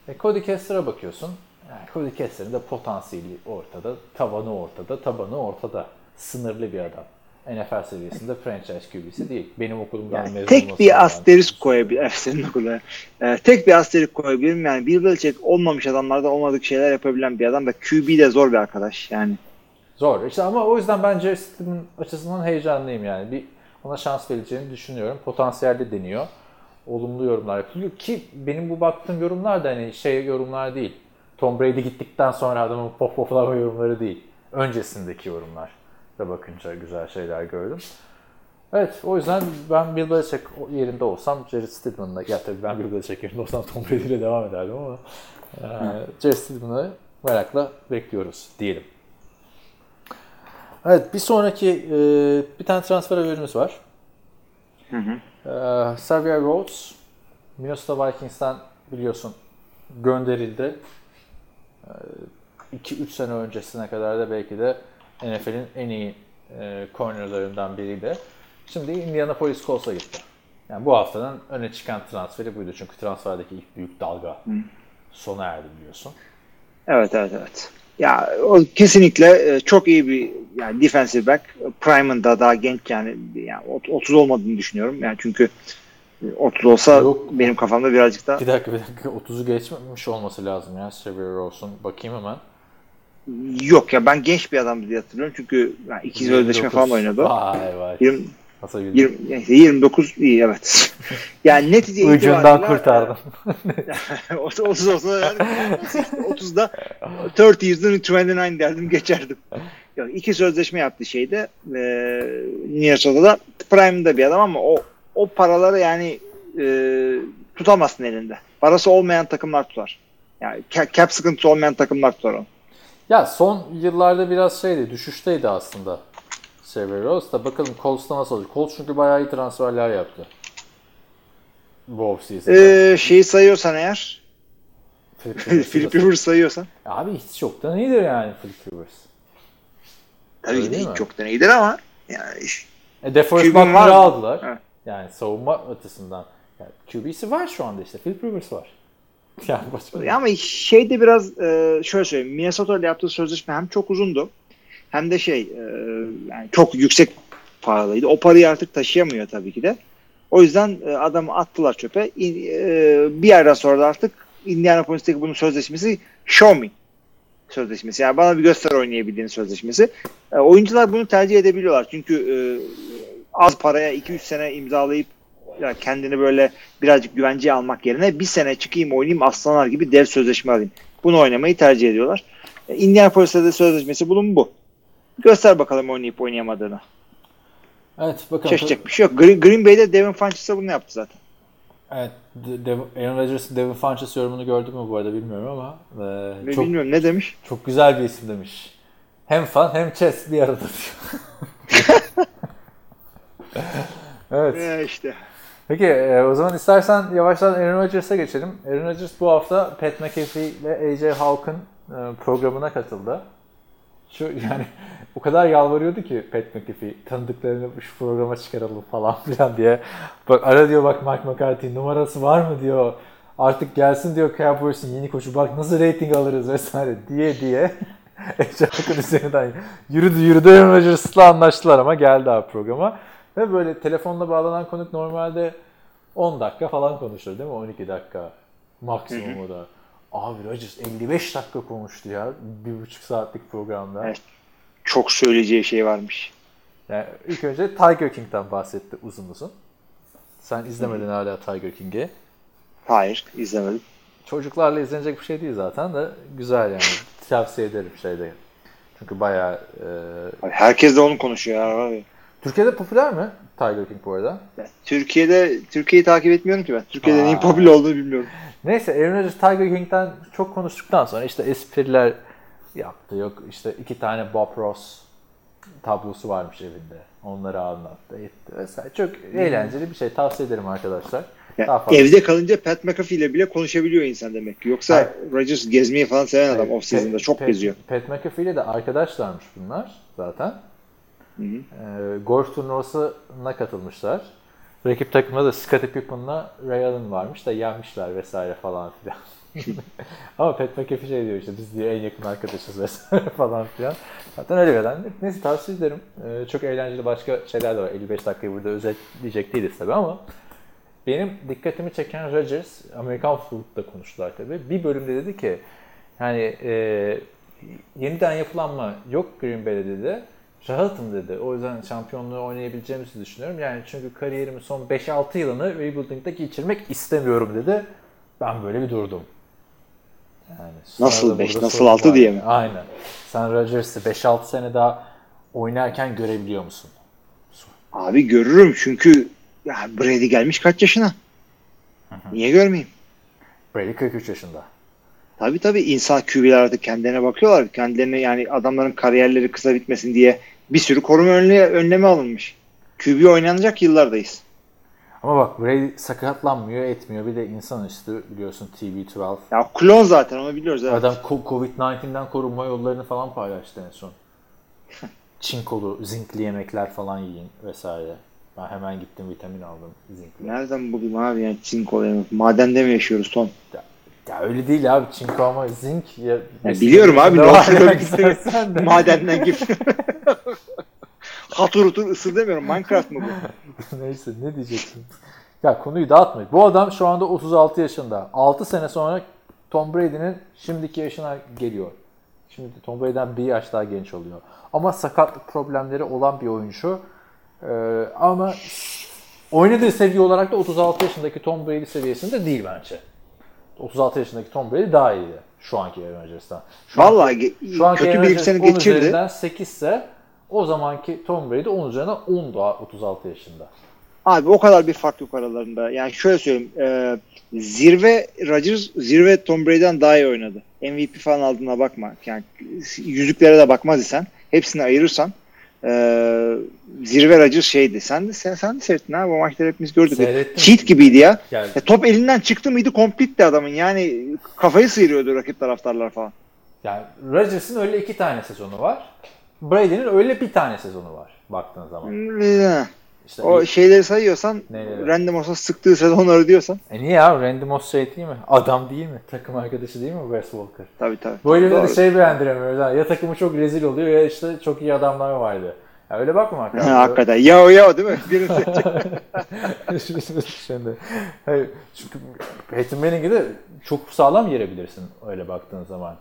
D: E, Cody Kessler'a bakıyorsun. Yani Cody Kessler'in de potansiyeli ortada, tavanı ortada, tabanı ortada. Sınırlı bir adam. NFL seviyesinde franchise QB'si değil. Benim okulumdan
E: Yani
D: mezun
E: tek bir asterisk koyabilir. [laughs] Eh, senin okulda. Ee, tek bir asterisk koyabilirim. Yani Bill Belichick olmamış adamlarda olmadık şeyler yapabilen bir adam ve QB de zor bir arkadaş yani.
D: Zor. İşte ama o yüzden ben Jerry Stidham'ın açısından heyecanlıyım yani. Bir ona şans vereceğini düşünüyorum. Potansiyelde deniyor. Olumlu yorumlar yapılıyor ki benim bu baktığım yorumlar da hani şey yorumlar değil. Tom Brady gittikten sonra adamın pop poplama yorumları değil. Öncesindeki yorumlar da bakınca güzel şeyler gördüm. Evet o yüzden ben Bill Belichick yerinde olsam Jerry Stidham'la ya tabii ben Bill Belichick yerinde olsam Tom Brady ile devam ederdim ama e, Jerry Stidham'ı merakla bekliyoruz diyelim. Evet bir sonraki e, bir tane transfer haberimiz var.
E: Hı hı.
D: E, Xavier Rhodes Minnesota Vikings'ten biliyorsun gönderildi. 2-3 sene öncesine kadar da belki de NFL'in en iyi e, cornerlarından biriydi. Şimdi Indianapolis Colts'a gitti. Yani bu haftanın öne çıkan transferi buydu. Çünkü transferdeki ilk büyük dalga sona erdi biliyorsun.
E: Evet evet evet. Ya o kesinlikle e, çok iyi bir yani defensive back. Prime'ında daha genç yani, yani ot- 30 olmadığını düşünüyorum. Yani çünkü e, 30 olsa
D: Yok.
E: benim kafamda birazcık daha
D: Bir dakika bir dakika 30'u geçmemiş olması lazım ya Xavier Rhodes'un. Bakayım hemen.
E: Yok ya ben genç bir adamdı diye hatırlıyorum. Çünkü yani ikiz ödeşme
D: 29.
E: falan oynadı.
D: Vay vay.
E: 20,
D: Nasıl bildin?
E: 20, yani 29 iyi evet. [laughs] yani
D: Ucundan
E: itibariyle-
D: kurtardım. [laughs]
E: 30 olsa yani 30'da 30 yüzden 29 derdim geçerdim. Yok, iki sözleşme yaptı şeyde e, Minnesota'da Prime'da bir adam ama o o paraları yani e, tutamazsın elinde. Parası olmayan takımlar tutar. Yani ca- cap sıkıntısı olmayan takımlar tutar onu.
D: Ya son yıllarda biraz şeydi, düşüşteydi aslında Rhodes da bakalım Colts'ta nasıl olacak. Colts çünkü bayağı iyi transferler yaptı. Bu offseason'da.
E: E, şeyi sayıyorsan eğer
D: Philip [laughs]
E: Rivers sayıyorsan
D: Abi hiç yoktan iyidir yani Philip Rivers.
E: tabii ki de hiç çoktan iyidir ama yani
D: E, DeForest Buckner'ı aldılar.
E: Evet.
D: Yani savunma açısından. Yani QB'si var şu anda işte. Philip Rivers var. [laughs] Yani başka
E: Ama şeyde biraz e, şöyle söyleyeyim. Minnesota ile yaptığı sözleşme hem çok uzundu hem de şey e, yani çok yüksek paralıydı. O parayı artık taşıyamıyor tabii ki de. O yüzden e, adamı attılar çöpe. İn- e, bir yerden sonra da artık Indianapolis'teki bunun sözleşmesi show me sözleşmesi. Yani bana bir göster oynayabildiğin sözleşmesi. E, oyuncular bunu tercih edebiliyorlar. Çünkü e, az paraya 2-3 sene imzalayıp ya kendini böyle birazcık güvenceye almak yerine bir sene çıkayım oynayayım aslanlar gibi dev sözleşme alayım. Bunu oynamayı tercih ediyorlar. E, Indianapolis'te de sözleşmesi bulun bu. Göster bakalım oynayıp oynayamadığını.
D: Evet bakalım.
E: Şaşacak bir şey yok. Green, Green Bay'de Devin Funches'a bunu yaptı zaten.
D: Evet, De- Dev- Aaron Rodgers'ın Devin Funchess yorumunu gördün mü bu arada bilmiyorum ama e,
E: Ve
D: çok
E: Bilmiyorum ne demiş.
D: çok güzel bir isim demiş. Hem fan hem chess bir arada [laughs] evet.
E: E, işte.
D: Peki e, o zaman istersen yavaştan Aaron Rodgers'a geçelim. Aaron Rodgers bu hafta Pat McAfee ile AJ Hawk'ın e, programına katıldı. Şu [laughs] yani o kadar yalvarıyordu ki Pat McAfee tanıdıklarını şu programa çıkaralım falan [laughs] filan diye. Bak ara diyor bak Mike McCarthy numarası var mı diyor. Artık gelsin diyor Cowboys'un yeni koçu bak nasıl rating alırız vesaire diye diye. [laughs] AJ Hawk'ın üzerinden yürüdü yürüdü Aaron Rodgers'la anlaştılar ama geldi abi programa. Ve böyle telefonla bağlanan konuk normalde 10 dakika falan konuşur değil mi? 12 dakika maksimum da. Abi Rodgers 55 dakika konuştu ya. Bir buçuk saatlik programda.
E: Evet. Çok söyleyeceği şey varmış.
D: Yani ilk önce Tiger King'den bahsetti uzun uzun. Sen izlemedin hala Tiger King'i.
E: Hayır izlemedim.
D: Çocuklarla izlenecek bir şey değil zaten de güzel yani. [laughs] Tavsiye ederim şeyde. Çünkü bayağı... E...
E: Herkes de onu konuşuyor. Abi.
D: Türkiye'de popüler mi Tiger King bu arada?
E: Türkiye'de Türkiye'yi takip etmiyorum ki ben. Türkiye'de
D: Aa.
E: neyin popüler olduğunu bilmiyorum.
D: Neyse Aaron Rodgers Tiger King'den çok konuştuktan sonra işte espriler yaptı. Yok işte iki tane Bob Ross tablosu varmış evinde. Onları anlattı, etti vesaire. Çok eğlenceli bir şey. Tavsiye ederim arkadaşlar.
E: Ya,
D: Daha fazla.
E: evde kalınca Pat McAfee ile bile konuşabiliyor insan demek ki. Yoksa
D: Hayır.
E: Rodgers gezmeyi falan seven adam
D: Hayır,
E: off season'da
D: Pat-
E: çok
D: Pat-
E: geziyor.
D: Pat McAfee ile de arkadaşlarmış bunlar zaten.
E: Hı hı.
D: Ee, golf turnuvasına katılmışlar. Rakip takımda da Scottie Pippen'la Ray Allen varmış da yenmişler vesaire falan filan. [laughs] Ama Pat McAfee şey diyor işte biz diyor en yakın arkadaşız vesaire [laughs] falan filan. Zaten öyle bir. Neyse tavsiye ederim. Ee, çok eğlenceli başka şeyler de var. 55 dakikayı burada özetleyecek değiliz tabii ama benim dikkatimi çeken Rodgers, Amerikan futbolunda konuştular tabii. Bir bölümde dedi ki yani e, yeniden yapılanma yok Green Bay'de dedi. Rahatım dedi. O yüzden şampiyonluğu oynayabileceğimizi düşünüyorum. Yani çünkü kariyerimin son 5-6 yılını rebuilding'de geçirmek istemiyorum dedi. Ben böyle bir durdum. Yani
E: Nasıl
D: da
E: beş,
D: burada
E: nasıl
D: sorun
E: altı
D: var.
E: diye mi?
D: Aynen. Sen Rodgers'ı 5-6 sene daha oynarken görebiliyor musun?
E: Abi görürüm çünkü ya Brady gelmiş kaç yaşına? Niye görmeyeyim?
D: Brady 43 yaşında.
E: Tabii tabii insan QB'ler artık kendilerine bakıyorlar. Kendilerine yani adamların kariyerleri kısa bitmesin diye bir sürü koruma önlemi, önlemi alınmış. QB oynanacak yıllardayız.
D: Ama bak Brady sakatlanmıyor, etmiyor. Bir de insanüstü biliyorsun TB12.
E: Ya klon zaten onu biliyoruz. Evet.
D: Adam ko- Covid-19'den korunma yollarını falan paylaştı en son. [laughs] Çinkolu, zinkli yemekler falan yiyin vesaire. Ben hemen gittim vitamin aldım zinkli.
E: Nereden bulayım abi yani çinko yemek? Madende mi yaşıyoruz Tom?
D: Ya öyle değil abi çinko ama zink ya.
E: Ya biliyorum abi,
D: ya, [laughs] de.
E: Madenden gibi. Hatır hutur ısır demiyorum. Minecraft mı bu? [laughs]
D: Neyse ne diyeceksin? Ya konuyu dağıtma. Bu adam şu anda 36 yaşında. 6 sene sonra Tom Brady'nin şimdiki yaşına geliyor. Şimdi Tom Brady'den bir yaş daha genç oluyor. Ama sakatlık problemleri olan bir oyuncu. Ee, ama oynadığı seviye olarak da 36 yaşındaki Tom Brady seviyesinde değil bence. 36 yaşındaki Tom Brady daha iyi şu anki Aaron Rodgers'tan. Şu anki-
E: Vallahi ge-
D: şu anki
E: kötü bir sene
D: 10
E: geçirdi.
D: üzerinden 8 ise o zamanki Tom Brady 10 üzerinden 10 daha 36 yaşında.
E: Abi o kadar bir fark yok aralarında. Yani şöyle söyleyeyim. e, zirve Rodgers zirve Tom Brady'den daha iyi oynadı. MVP falan aldığına bakma. Yani yüzüklere de bakmaz isen hepsini ayırırsan e, zirve Rodgers şeydi. Sen de sen, sen de seyrettin ha bu maçları hepimiz gördük.
D: Seyrettim.
E: Cheat gibiydi ya.
D: Yani
E: Ya top elinden çıktı mıydı komplitti adamın. Yani kafayı sıyırıyordu rakip taraftarlar falan.
D: Yani Rodgers'ın öyle iki tane sezonu var. Brady'nin öyle bir tane sezonu var baktığın zaman. İşte
E: O şeyleri sayıyorsan
D: Neleri?
E: random olsa sıktığı sezonları diyorsan
D: E niye ya? Randy Moss şey değil mi? Adam değil mi? Takım arkadaşı değil mi Wes Walker?
E: tabii tabii.
D: Bu elimde de şey beğendiremiyoruz. Ha. Ya takımı çok rezil oluyor ya işte çok iyi adamlar vardı. Ya öyle bakma [laughs]
E: Ha,
D: hakikaten.
E: hakikaten. Ya o ya o değil mi? [laughs] Birisi [laughs]
D: Şimdi, hayır, çünkü Peyton Manning'i de çok sağlam yerebilirsin öyle baktığın zaman.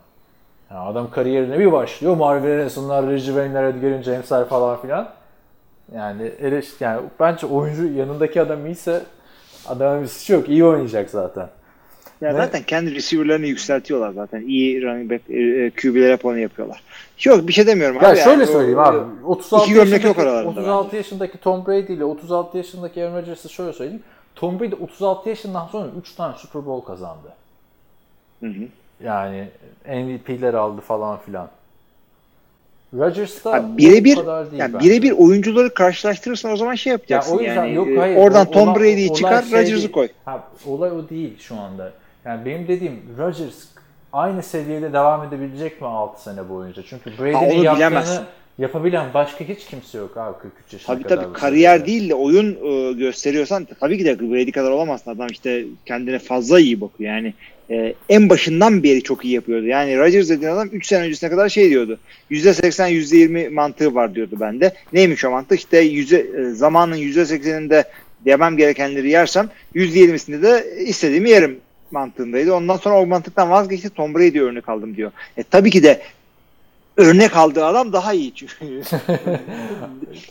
D: Yani adam kariyerine bir başlıyor. Marvin Harrison'lar, Reggie Wayne'ler, Edgar James'ler falan filan. Yani, eleş, yani bence oyuncu yanındaki adam iyiyse adamın bir suçu yok. İyi oynayacak zaten.
E: Ya
D: Ve-
E: zaten kendi receiver'larını yükseltiyorlar zaten. İyi running back, e, e, QB'ler hep onu yapıyorlar. Yok bir şey demiyorum
D: Ya
E: abi.
D: şöyle
E: yani. O-
D: söyleyeyim abi. 36
E: İki gömlek yok aralarında
D: 36 yaşındaki Tom Brady ile 36 yaşındaki Aaron Rodgers'ı şöyle söyleyeyim. Tom Brady 36 yaşından sonra 3 tane Super Bowl kazandı.
E: Hı hı.
D: Yani MVP'ler aldı falan filan. Rodgers da
E: Ha, birebir yani birebir oyuncuları karşılaştırırsan o zaman şey yapacaksın
D: Ya o yüzden
E: yani.
D: yok
E: e,
D: hayır.
E: oradan
D: O-
E: Tom Brady'yi çıkar,
D: şey
E: Rodgers'ı koy.
D: Ha, olay o değil şu anda. Yani benim dediğim Rodgers aynı seviyede devam edebilecek mi 6 sene boyunca? Çünkü Brady'nin yaptığını
E: bilemezsin.
D: yapabilen başka hiç kimse yok abi 43 yaşına
E: Tabii
D: kadar.
E: tabii kariyer
D: seviyede.
E: değil de oyun e, gösteriyorsan tabii ki de Brady kadar olamazsın. Adam işte kendine fazla iyi bakıyor. Yani e, en başından beri çok iyi yapıyordu. Yani Rodgers dediğin adam 3 sene öncesine kadar şey diyordu. %80 %20 mantığı var diyordu bende. Neymiş o mantık? İşte yüzde, e, zamanın %80'inde yemem gerekenleri yersem %20'sinde de istediğimi yerim mantığındaydı. Ondan sonra o mantıktan vazgeçti. Tom Brady örnek aldım diyor. E, tabii ki de örnek aldığı adam daha iyi çünkü. [laughs]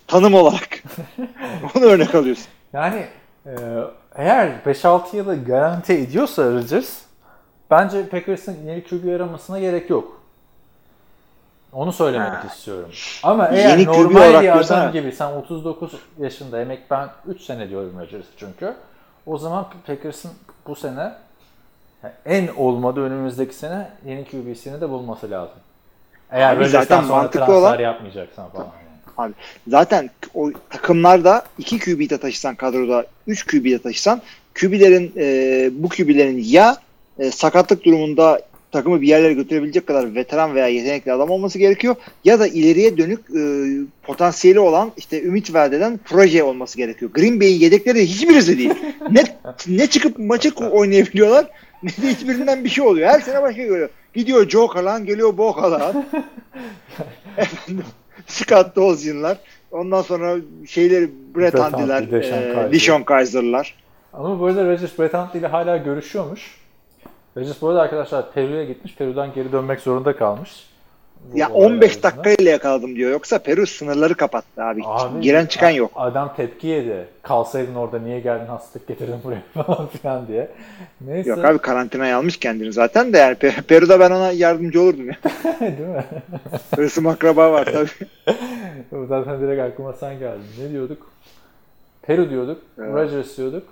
E: Tanım olarak. [laughs] Onu örnek alıyorsun.
D: Yani e, eğer 5-6 yılı garanti ediyorsa Rodgers bence Packers'ın yeni QB aramasına gerek yok. Onu söylemek
E: Ha.
D: istiyorum. Ama eğer
E: Yeni QB
D: normal bir adam gibi sen 39 yaşında emek ben 3 sene diyorum Rodgers çünkü. O zaman Packers'ın bu sene yani en olmadı önümüzdeki sene yeni QB'sini de bulması lazım. Eğer
E: Abi zaten
D: sonra
E: mantıklı
D: transfer
E: olan-
D: yapmayacaksan falan. yani.
E: Zaten o takımlarda 2 QB de taşısan kadroda 3 QB de taşısan QB'lerin e, bu QB'lerin ya e, sakatlık durumunda takımı bir yerlere götürebilecek kadar veteran veya yetenekli adam olması gerekiyor ya da ileriye dönük e, potansiyeli olan işte ümit vaat eden proje olması gerekiyor. Green Bay'in yedekleri hiçbirisi değil. [laughs] ne ne çıkıp maçı oynayabiliyorlar ne de hiçbirinden bir şey oluyor. Her sene başka görüyor. Gidiyor Joe Kalan, geliyor Bo Kalan. [laughs] Efendim, Scott Dolzin'lar. Ondan sonra şeyleri Brett Huntley'ler,
D: Huntley, Deshaun
E: e, Kaiser'lar.
D: Ama bu arada Rodgers Brett Huntley ile hala görüşüyormuş. Rodgers bu arada arkadaşlar Peru'ya gitmiş. Peru'dan geri dönmek zorunda kalmış. Bu
E: Ya
D: olaylar
E: 15
D: yüzünden.
E: dakikayla yakaladım diyor. Yoksa Peru sınırları kapattı abi.
D: Abi,
E: Giren çıkan yok.
D: Adam tepki yedi. Kalsaydın orada niye geldin hastalık getirdin buraya [laughs] falan filan diye. Neyse.
E: Yok abi karantinaya almış kendini zaten de yani Pe- Peru'da ben ona yardımcı olurdum ya. [laughs]
D: Değil mi? [laughs]
E: Hırsım akraba var tabii.
D: Zaten direkt aklıma sen geldin. Ne diyorduk? Peru diyorduk.
E: Evet.
D: Rodgers diyorduk.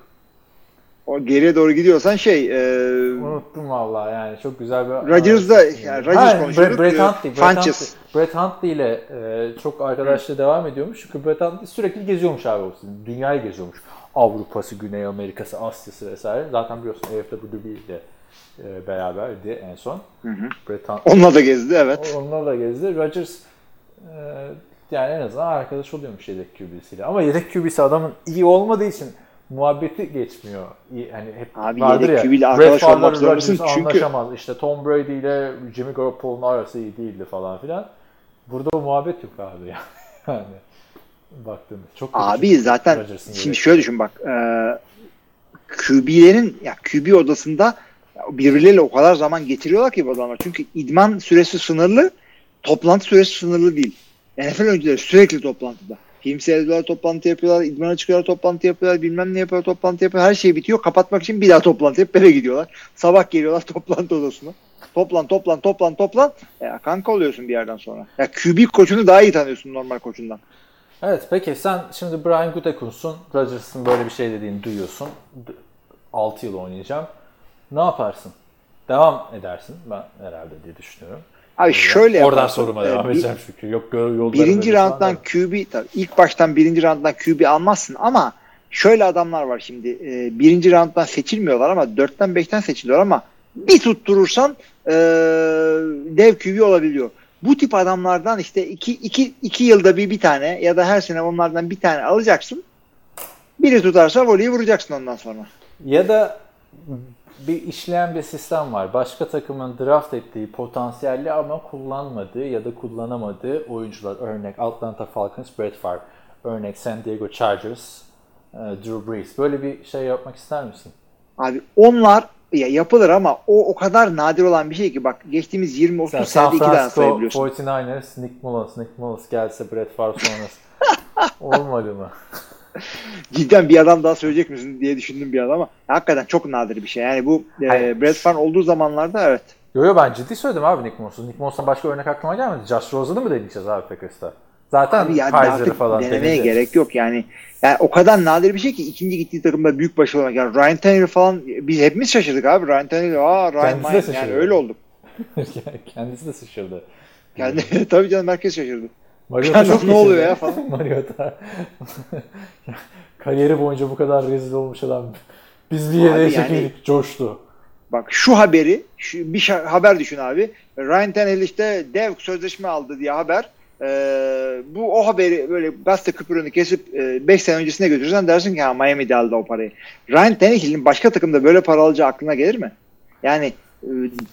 E: O geriye doğru gidiyorsan şey e,
D: Unuttum vallahi yani çok güzel bir...
E: Rodgers da- yani Rodgers
D: Ha,
E: konuşuyorduk,
D: Brett, Huntley. Brett. Huntley, Brett Huntley ile e, çok arkadaşlığı devam ediyormuş. Çünkü Brett Huntley sürekli geziyormuş abi. Dünyayı geziyormuş. Avrupa'sı, Güney Amerika'sı, Asya'sı vesaire. Zaten biliyorsun AFWB ile e, beraberdi en son. Brett Huntley.
E: onunla da gezdi evet.
D: Onunla da gezdi. Rodgers e, yani en azından arkadaş oluyormuş yedek QB'siyle. Ama yedek QB'si adamın iyi olmadığı için muhabbeti geçmiyor. Hani hep
E: Abi
D: vardır
E: yedek
D: ya,
E: QB ile
D: Brett
E: arkadaş olmak zorundasın çünkü-
D: anlaşamaz. İşte Tom Brady ile Jimmy Garoppolo'nun arası iyi değildi falan filan. Burada o muhabbet yok abi [laughs] ya. yani baktığımız çok
E: Abi
D: çünkü
E: zaten
D: Rodgers'ın
E: şimdi
D: yedek
E: şöyle düşün bak e, QB'lerin ya QB odasında birbirleriyle o kadar zaman getiriyorlar ki bu adamlar. Çünkü idman süresi sınırlı, toplantı süresi sınırlı değil. NFL oyuncuları sürekli toplantıda. Seyrediyorlar, toplantı yapıyorlar, idmana çıkıyorlar, toplantı yapıyorlar, bilmem ne yapıyorlar, toplantı yapıyorlar. Her şey bitiyor. Kapatmak için bir daha toplantı yapıp eve gidiyorlar. Sabah geliyorlar [laughs] toplantı odasına. Toplan, toplan, toplan, toplan. Ya kanka oluyorsun bir yerden sonra. Ya QB koçunu daha iyi tanıyorsun normal koçundan.
D: Evet peki sen şimdi Brian Gutekunst'un Rodgers'ın böyle bir şey dediğini duyuyorsun. 6 yıl oynayacağım. Ne yaparsın? Devam edersin ben herhalde diye düşünüyorum.
E: Abi şöyle
D: Oradan
E: yaparsın.
D: soruma
E: Ee,
D: devam
E: bir-
D: edeceğim çünkü. Yok
E: birinci rounddan
D: da.
E: QB tabii ilk baştan birinci rounddan QB almazsın ama şöyle adamlar var şimdi e, birinci rounddan seçilmiyorlar ama dörtten beşten seçiliyor ama bir tutturursan e, dev QB olabiliyor. Bu tip adamlardan işte iki, iki, iki yılda bir bir tane ya da her sene onlardan bir tane alacaksın. Biri tutarsa voleyi vuracaksın ondan sonra.
D: Ya da bir işleyen bir sistem var. Başka takımın draft ettiği potansiyelli ama kullanmadığı ya da kullanamadığı oyuncular. Örnek Atlanta Falcons, Brett Favre. Örnek San Diego Chargers, e, Drew Brees. Böyle bir şey yapmak ister misin?
E: Abi onlar ya yapılır ama o o kadar nadir olan bir şey ki bak geçtiğimiz 20-30
D: Sen
E: senede iki tane sayabiliyorsun.
D: 49ers, Nick Mullins, Nick Mullins gelse Brett Favre sonrası. [laughs] Olmadı mı?
E: Cidden bir adam daha söyleyecek misin diye düşündüm bir an ama hakikaten çok nadir bir şey. Yani bu e. Brad Farr olduğu zamanlarda evet.
D: Yo yo ben ciddi söyledim abi Nick Murs'u. Nick Murs'tan başka örnek aklıma gelmedi. Josh Rosen'ı mı deneyeceğiz abi Packers'ta? Zaten
E: Abi yani
D: Kaiser'ı
E: artık
D: falan
E: denemeye
D: deneyeceğiz.
E: gerek yok yani. Yani o kadar nadir bir şey ki ikinci gittiği takımda büyük başarı olmak. Yani Ryan Tannehill falan biz hepimiz şaşırdık abi. Ryan Tannehill aa Ryan
D: Kendisi
E: yani
D: şaşırdı.
E: öyle olduk. [laughs]
D: Kendisi de sıçradı.
E: Yani [laughs] tabii canım herkes şaşırdı.
D: Mariota çok
E: ne oluyor ya falan. [laughs]
D: Mariota. Kariyeri boyunca bu kadar rezil olmuş adam. Biz bir yere
E: Abi yani-
D: çekildik, coştu.
E: Bak şu haberi, şu bir şa- haber düşün abi. Ryan Tannehill işte dev sözleşme aldı diye haber. Ee, bu o haberi böyle gazete küpürünü kesip 5 sene öncesine götürürsen dersin ki ha Miami'de aldı o parayı. Ryan Tannehill'in başka takımda böyle para alacağı aklına gelir mi? Yani e,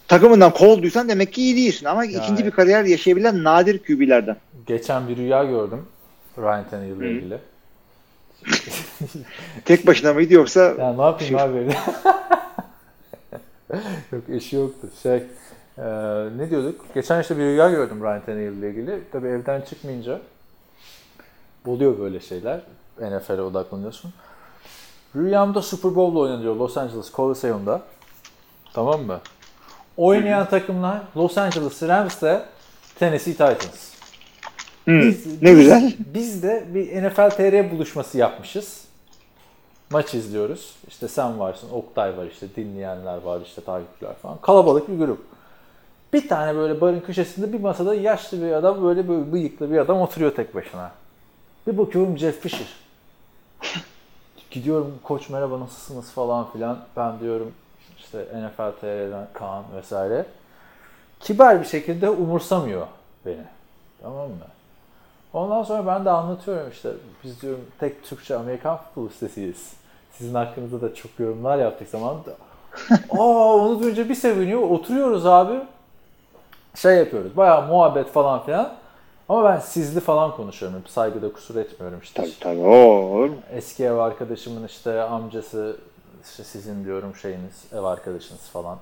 E: takımından kovulduysan demek ki iyi değilsin ama ikinci bir kariyer yaşayabilen nadir QB'lerden.
D: Geçen bir rüya gördüm Ryan Tannehill ile ilgili. [laughs]
E: Tek başına mıydı yoksa
D: Ya ne yapayım abi? [laughs] Yok eşi yoktu. Şey, e, ne diyorduk? Geçen işte bir rüya gördüm Ryan Tannehill ile ilgili. Tabii evden çıkmayınca oluyor böyle şeyler. NFL'e odaklanıyorsun. Rüyamda Super Bowl oynanıyor Los Angeles Coliseum'da. Tamam mı? Oynayan takımlar Los Angeles Rams ile Tennessee Titans.
E: Hmm,
D: Biz-
E: ne güzel.
D: Biz de bir NFL TR buluşması yapmışız. Maç izliyoruz. İşte sen varsın, Oktay var işte, dinleyenler var işte, takipçiler falan. Kalabalık bir grup. Bir tane böyle barın köşesinde bir masada yaşlı bir adam, böyle böyle bıyıklı bir adam oturuyor tek başına. Bir bakıyorum Jeff Fisher. Gidiyorum koç merhaba nasılsınız falan filan. Ben diyorum işte NFL TR'den Kaan vesaire. Kibar bir şekilde umursamıyor beni. Tamam mı? Ondan sonra ben de anlatıyorum işte. Biz diyorum tek Türkçe Amerikan futbol sitesiyiz. Sizin hakkınızda da çok yorumlar yaptık zamanında. [laughs] Aa onu duyunca bir seviniyor. Oturuyoruz abi. Şey yapıyoruz. Bayağı muhabbet falan filan. Ama ben sizli falan konuşuyorum. Hep saygıda kusur etmiyorum işte.
E: Tabii tabii o olur mu?
D: Eski ev arkadaşımın işte amcası işte sizin diyorum şeyiniz ev arkadaşınız falan.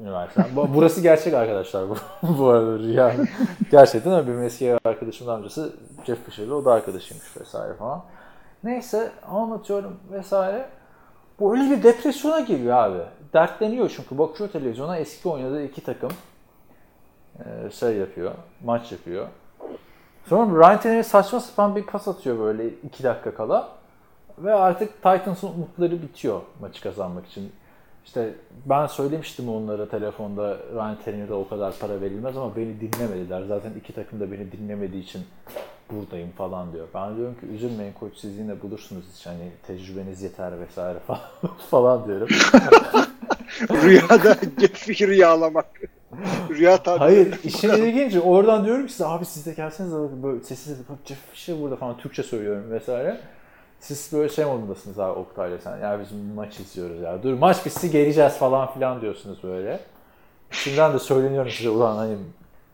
D: Üniversiteden. Bu- Burası gerçek arkadaşlar bu, [laughs] bu arada rüya. Gerçekten öyle benim eski ev arkadaşımın amcası Jeff Fisher'lı o da arkadaşıymış vesaire falan. Neyse anlatıyorum vesaire. Bu öyle bir depresyona giriyor abi. Dertleniyor çünkü bakıyor televizyona eski oynadığı iki takım şey yapıyor, maç yapıyor. Sonra Ryan Tannehill saçma sapan bir pas atıyor böyle iki dakika kala. Ve artık Titans'ın umutları bitiyor maçı kazanmak için. İşte ben söylemiştim onlara telefonda Ryan Tannehill'e o kadar para verilmez ama beni dinlemediler. Zaten iki takım da beni dinlemediği için buradayım falan diyor. Ben diyorum ki üzülmeyin koç siz yine bulursunuz hiç hani tecrübeniz yeter vesaire falan, [laughs] falan diyorum. [laughs]
E: Rüyada Jeff Fisher'ı yağlamak. Rüya tabii.
D: Hayır işin ilginci oradan diyorum ki size abi siz de gelseniz böyle sessiz bak Jeff Fisher burada falan Türkçe söylüyorum vesaire. Siz böyle şey modundasınız abi Oktay'la sen. Ya biz maç izliyoruz ya. Dur maç bitsin geleceğiz falan filan diyorsunuz böyle. Şimdiden de söyleniyorum size ulan hani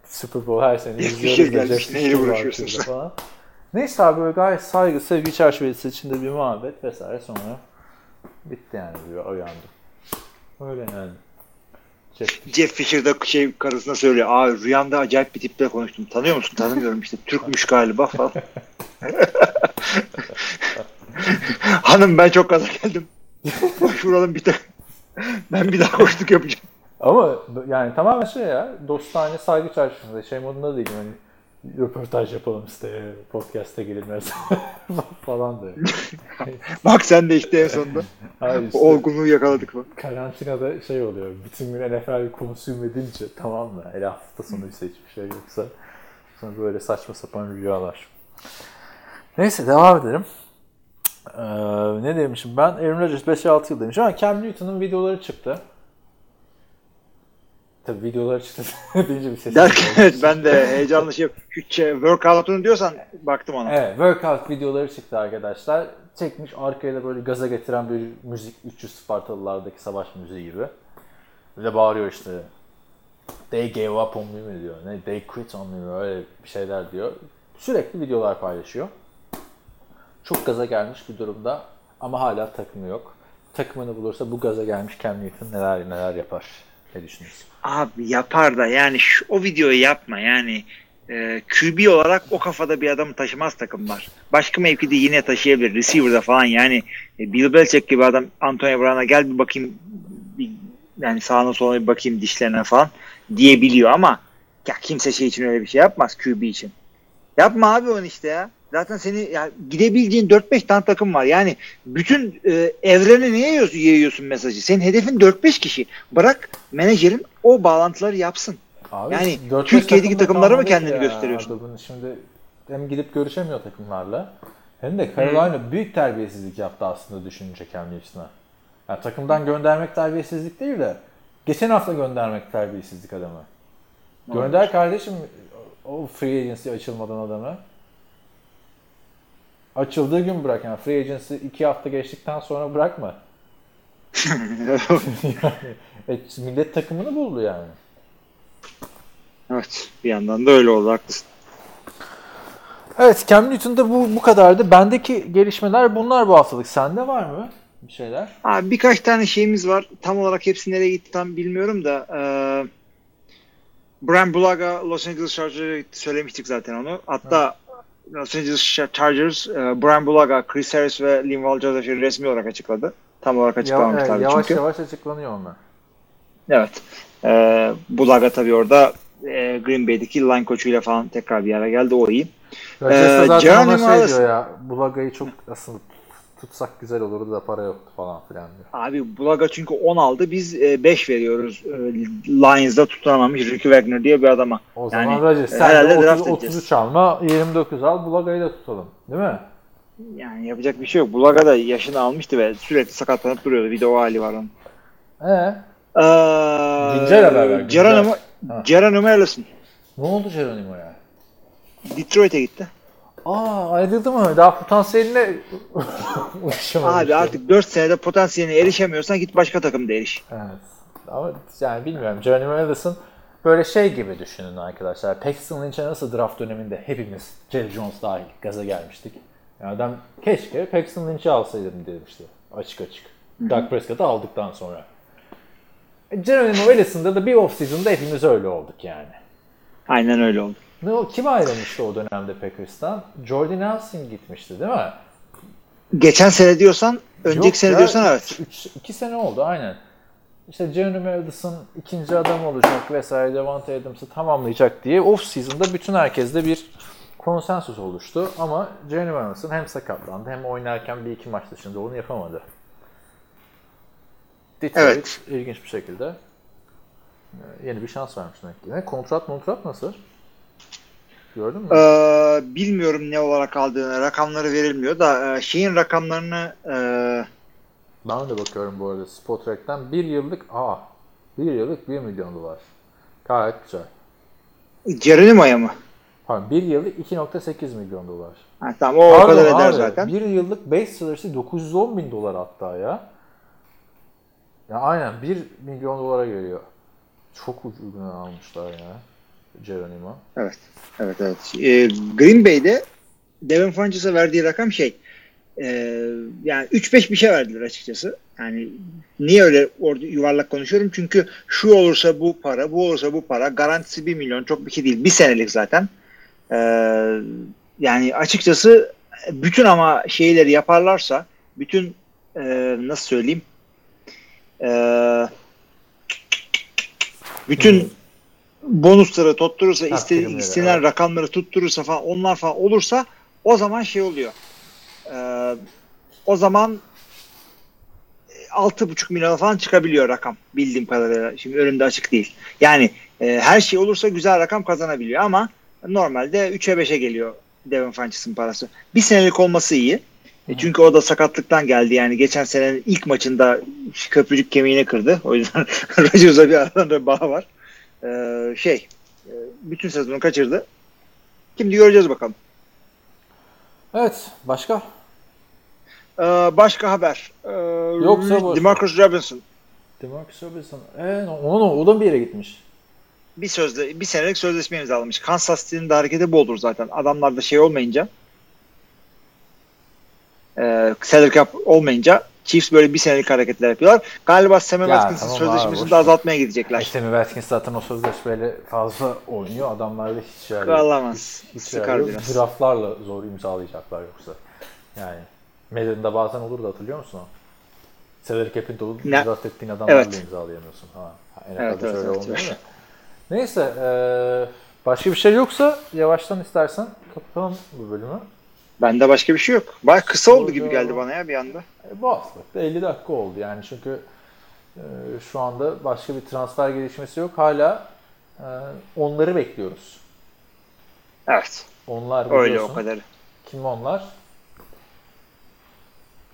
D: Super Bowl her sene
E: Jeff
D: izliyoruz da
E: gelmiş, neyle uğraşıyorsunuz?
D: falan. Neyse abi böyle gayet saygı, sevgi çerçevesi içinde bir muhabbet vesaire sonra bitti yani bir uyandım. Öyle yani. Jeff
E: Jeff Fisher da şey karısına söylüyor. Aa rüyamda acayip bir tiple konuştum. Tanıyor musun? Tanımıyorum işte. [laughs] Türkmüş galiba falan. [laughs] Hanım ben çok gaza geldim. Başvuralım bir tek. Ben bir daha koştuk yapacağım.
D: Ama yani tamamen şey ya dostane saygı çerçevesinde şey modunda değilim hani röportaj yapalım işte podcast'e gelinmez [laughs] falan da. [laughs]
E: Bak sen de işte en sonunda. [laughs]
D: Hayır işte
E: olgunluğu yakaladık mı?
D: karantinada şey oluyor bütün gün NFL konsüm edince tamam mı? Hele hafta sonuysa hiçbir şey yoksa sonra böyle saçma sapan rüyalar. Neyse devam edelim. Ee, ne demişim ben? Aaron Rodgers 5-6 yıl demiş ama Cam Newton'un videoları çıktı. Tabii videoları çıktı [laughs] deyince bir ses.
E: Derken evet, ben de heyecanlı şey. Şey, workout'unu diyorsan baktım ona.
D: Evet, workout videoları çıktı arkadaşlar. Çekmiş arkaya da böyle gaza getiren bir müzik 300 Spartalılardaki savaş müziği gibi. Bir de bağırıyor işte. They gave up on me mi diyor. Ne, they quit on me mi öyle bir şeyler diyor. Sürekli videolar paylaşıyor. Çok gaza gelmiş bir durumda ama hala takımı yok. Takımını bulursa bu gaza gelmiş Cam Newton neler neler yapar. Ne düşünüyorsun?
E: Abi yapar da yani şu, o videoyu yapma yani. e, QB olarak o kafada bir adamı taşımaz takımlar. Başka mevkide yine taşıyabilir. Receiver'da falan yani e, Bill Belichick gibi adam Antonio Brown'a gel bir bakayım bir, yani sağına soluna bir bakayım dişlerine falan diyebiliyor ama ya kimse şey için öyle bir şey yapmaz QB için. Yapma abi onu işte ya. Zaten seni ya gidebileceğin 4-5 tane takım var. Yani bütün e, evrene niye yayıyorsun mesajı? Senin hedefin 4-5 kişi. Bırak menajerin o bağlantıları yapsın.
D: Abi,
E: Yani Türkiye'deki takımlara mı kendini
D: ya.
E: gösteriyorsun?
D: Adamın Şimdi hem gidip görüşemiyor takımlarla hem de Carolina büyük terbiyesizlik yaptı aslında düşününce kendi içine. Yani takımdan göndermek terbiyesizlik değil de geçen hafta göndermek terbiyesizlik adamı. Gönder kardeşim o free agency açılmadan adamı. Açıldığı gün bırak yani free agency iki hafta geçtikten sonra bırakma. [laughs] [laughs] yani, e, millet takımını buldu yani.
E: evet. Bir yandan da öyle oldu. Haklısın.
D: Evet Cam Newton'da bu, bu kadardı. Bendeki gelişmeler bunlar bu haftalık. Sende var mı bir şeyler?
E: Abi birkaç tane şeyimiz var. Tam olarak hepsi nereye gitti tam bilmiyorum da e, Brian Bulaga Los Angeles Chargers'a gitti. Söylemiştik zaten onu. Hatta Los Angeles Chargers e, Brian Bulaga, Chris Harris ve Linval Joseph'i resmi olarak açıkladı. Tam olarak açıklamamışlar
D: Yavaş yavaş,
E: çünkü.
D: yavaş açıklanıyor onlar.
E: Evet. E, Bulaga tabii orada e, Green Bay'deki line koçuyla falan tekrar bir yere geldi. O iyi.
D: Rodgers
E: Ee,
D: zaten
E: Geronimo
D: ona şey diyor ya. Bulaga'yı çok aslında tutsak güzel olurdu da para yoktu falan filan diyor.
E: Abi Bulaga çünkü 10 aldı. Biz 5 veriyoruz. E, Lions'da tutunamamış Ricky Wagner diye bir adama.
D: O zaman
E: Yani,
D: Rodgers
E: e,
D: sen de
E: draft
D: 30,
E: edeceğiz.
D: 33 alma 29 al Bulaga'yı da tutalım. Değil mi?
E: Yani yapacak bir şey yok. Bulaga da yaşını almıştı ve sürekli sakatlanıp duruyordu. Bir de o hali var onun.
D: Ee,
E: Ee,
D: Güncel haber ver.
E: Geronimo. Geronimo Allison.
D: ne oldu Geronimo'ya?
E: Detroit'e gitti.
D: Aa ayrıldı mı? Daha potansiyeline [laughs] ulaşamamış.
E: Abi artık 4 senede potansiyeline erişemiyorsan git başka takımda eriş.
D: Evet. Ama yani bilmiyorum. Geronimo Allison böyle şey gibi düşünün arkadaşlar. Paxton Lynch'e nasıl draft döneminde hepimiz, Jerry Jones dahil gaza gelmiştik. Yani adam keşke Paxton Lynch'i alsaydım demişti. Açık açık. Doug Prescott'ı aldıktan sonra. E, Geronimo Allison'da da bir off-season'da hepimiz öyle olduk yani.
E: Aynen öyle oldu.
D: Ne o kim ayrılmıştı o dönemde Packers'tan? Jordy Nelson gitmişti değil mi?
E: Geçen sene diyorsan, önceki
D: Yok
E: sene
D: ya,
E: diyorsan evet.
D: üç- iki sene oldu aynen. İşte Geronimo Allison ikinci adam olacak vesaire Devante Adams'ı tamamlayacak diye off season'da bütün herkeste bir konsensus oluştu. Ama Geronimo Allison hem sakatlandı hem oynarken bir iki maç dışında onu yapamadı. Detroit
E: Evet.
D: ilginç bir şekilde e, yeni bir şans vermiş demek ki. Kontrat kontrat nasıl? Gördün mü?
E: Ee, bilmiyorum ne olarak aldığını. Rakamları verilmiyor da e, şeyin rakamlarını e,
D: Ben de bakıyorum bu arada Spotrack'ten. Bir yıllık, aa, bir yıllık 1 milyon dolar. Gayet güzel.
E: Geronimo'ya mı?
D: Pardon, bir yıllık 2.8 milyon dolar.
E: Ha, tamam o, o
D: Pardon
E: kadar eder
D: abi,
E: zaten.
D: Bir yıllık base salary'si 910 bin dolar hatta ya. Ya aynen 1 milyon dolara geliyor. Çok uygun almışlar ya. Geronimo.
E: Evet. Evet evet. Ee, Green Bay'de Devin Funches'a verdiği rakam şey e, yani 3-5 bir şey verdiler açıkçası. Yani niye öyle orada yuvarlak konuşuyorum? Çünkü şu olursa bu para, bu olursa bu para. Garantisi 1 milyon çok bir şey değil. Bir senelik zaten. Ee, yani açıkçası bütün ama şeyleri yaparlarsa bütün e, nasıl söyleyeyim e, bütün bonusları tutturursa,
D: Ha,
E: iste,
D: primleri,
E: istenen
D: evet.
E: rakamları tutturursa falan onlar falan olursa o zaman şey oluyor. Ee, o zaman altı buçuk milyon falan çıkabiliyor rakam bildiğim kadarıyla. Şimdi önümde açık değil. Yani e, her şey olursa güzel rakam kazanabiliyor ama normalde 3'e 5'e geliyor Devin Funches'ın parası. Bir senelik olması iyi. E çünkü o da sakatlıktan geldi yani geçen senenin ilk maçında köprücük kemiğini kırdı. O yüzden [laughs] Rodgers'a bir aralarında bağ var. Ee, şey e, bütün sezonu kaçırdı. Şimdi göreceğiz bakalım.
D: Evet, başka?
E: Ee, başka haber. Ee,
D: Yoksa ver.
E: Demarcus Robinson
D: Demarcus Robinson. Ee, o, o da bir yere gitmiş.
E: bir sözde bir senelik sözleşme imzalamış. Kansas City'nin de hareketi bu olur zaten. Adamlarda şey olmayınca e, salary cap olmayınca Chiefs böyle bir senelik hareketler yapıyorlar. Galiba
D: Ya,
E: Watkins'in
D: tamam
E: sözleşmesini de azaltmaya gidecekler.
D: Sammy Watkins zaten o sözleşmeyle fazla oynuyor. Adamlar da hiç yer yok.
E: Alamaz.
D: Hiç
E: Sıkar
D: yer yok.
E: biraz.
D: Draftlarla zor imzalayacaklar yoksa. Yani Madden'da bazen olur da hatırlıyor musun o? Salary cap'in dolu draft ettiğin adamlarla
E: Evet.
D: imzalayamıyorsun. Ha.
E: Evet,
D: NFL'de
E: evet,
D: şöyle
E: evet,
D: olmuyor
E: evet.
D: Neyse eee, başka bir şey yoksa yavaştan istersen kapatalım bu bölümü.
E: Bende başka bir şey yok. Baya kısa oldu gibi geldi bana ya bir anda.
D: E, bu haftalıkta 50 dakika oldu yani çünkü e, şu anda başka bir transfer gelişmesi yok. Hala e, onları bekliyoruz.
E: Evet.
D: Onlar
E: Öyle o kadar.
D: Kim onlar?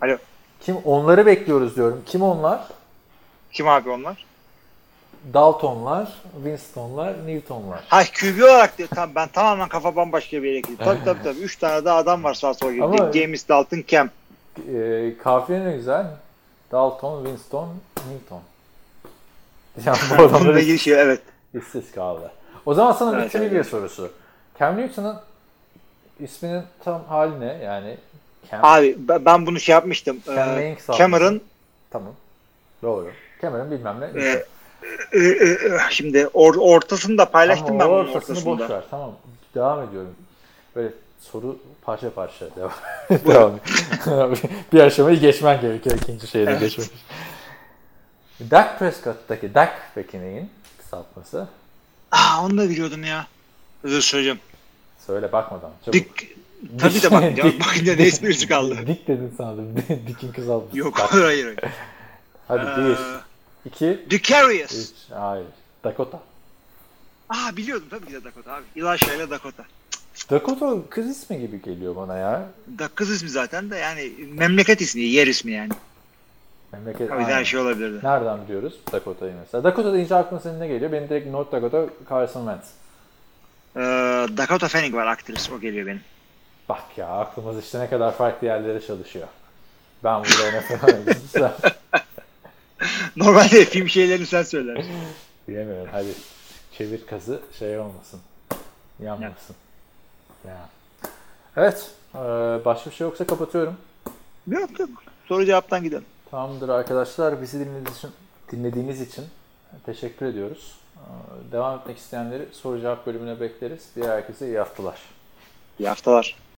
E: Alo.
D: Kim onları bekliyoruz diyorum. Kim onlar?
E: Kim abi onlar?
D: Daltonlar, Winstonlar, Newtonlar.
E: Ha QB olarak diyor. Tamam, ben tamamen kafa bambaşka bir yere gidiyorum. Tabii tabii tabii. Üç tane daha adam var sağ sola gidiyor. James Dalton, Cam.
D: E, kafiye ne güzel. Dalton, Winston, Newton. [laughs] Yani bu
E: ilgili şey evet.
D: işsiz kaldı. O zaman sana bir
E: Evet,
D: trivia
E: evet.
D: sorusu. Cam Newton'ın isminin tam hali ne? Yani Cam,
E: Abi ben bunu şey yapmıştım.
D: Cam
E: Ee? Cameron
D: Tamam. Doğru. Cameron bilmem ne.
E: e, e, e, ee, e, e, şimdi or, ortasını da paylaştım
D: tamam,
E: ben bunun
D: ortasını.
E: Ortasını
D: boş ver. Tamam. Devam ediyorum. Böyle soru parça parça [laughs] devam. devam. [laughs] bir aşamayı geçmen gerekiyor ikinci şeyde
E: evet.
D: geçmek. Dak Prescott'taki Dak peki kısaltması?
E: Aa onu da biliyordum ya. Özür söyleyeceğim.
D: Söyle bakmadan. Çabuk.
E: Dik, tabii de bakınca, bakınca ne esprisi kaldı.
D: Dik dedin sandım. [laughs] Dik'in kısaltması.
E: Yok hayır hayır.
D: Hadi
E: ee,
D: geç. 2.
E: Ducarius.
D: 3. Hayır. Dakota.
E: Aa biliyordum tabii ki de Dakota abi. Ilaşa ile Dakota.
D: Dakota kız ismi gibi geliyor bana ya.
E: Da kız ismi zaten de yani memleket ismi, yer ismi yani.
D: Memleket. Tabii
E: her şey olabilirdi.
D: Nereden biliyoruz Dakota'yı mesela? Dakota deyince aklına senin ne geliyor? Benim direkt North Dakota Carson Wentz.
E: Ee, Dakota Fanning var aktris. O geliyor benim.
D: Bak ya aklımız işte ne kadar farklı yerlere çalışıyor. Ben burada [laughs] NFL'a [laughs]
E: Normalde film şeylerini sen söylersin.
D: Bilemiyorum. Hadi çevir kazı şey olmasın. Yanmasın. Ya. Evet. eee, başka bir şey yoksa kapatıyorum.
E: yok yok. Soru cevaptan gidelim.
D: Tamamdır arkadaşlar. Bizi dinlediğiniz için, dinlediğiniz için teşekkür ediyoruz. Eee, Devam etmek isteyenleri soru cevap bölümüne bekleriz. Diğer herkese iyi haftalar.
E: İyi haftalar.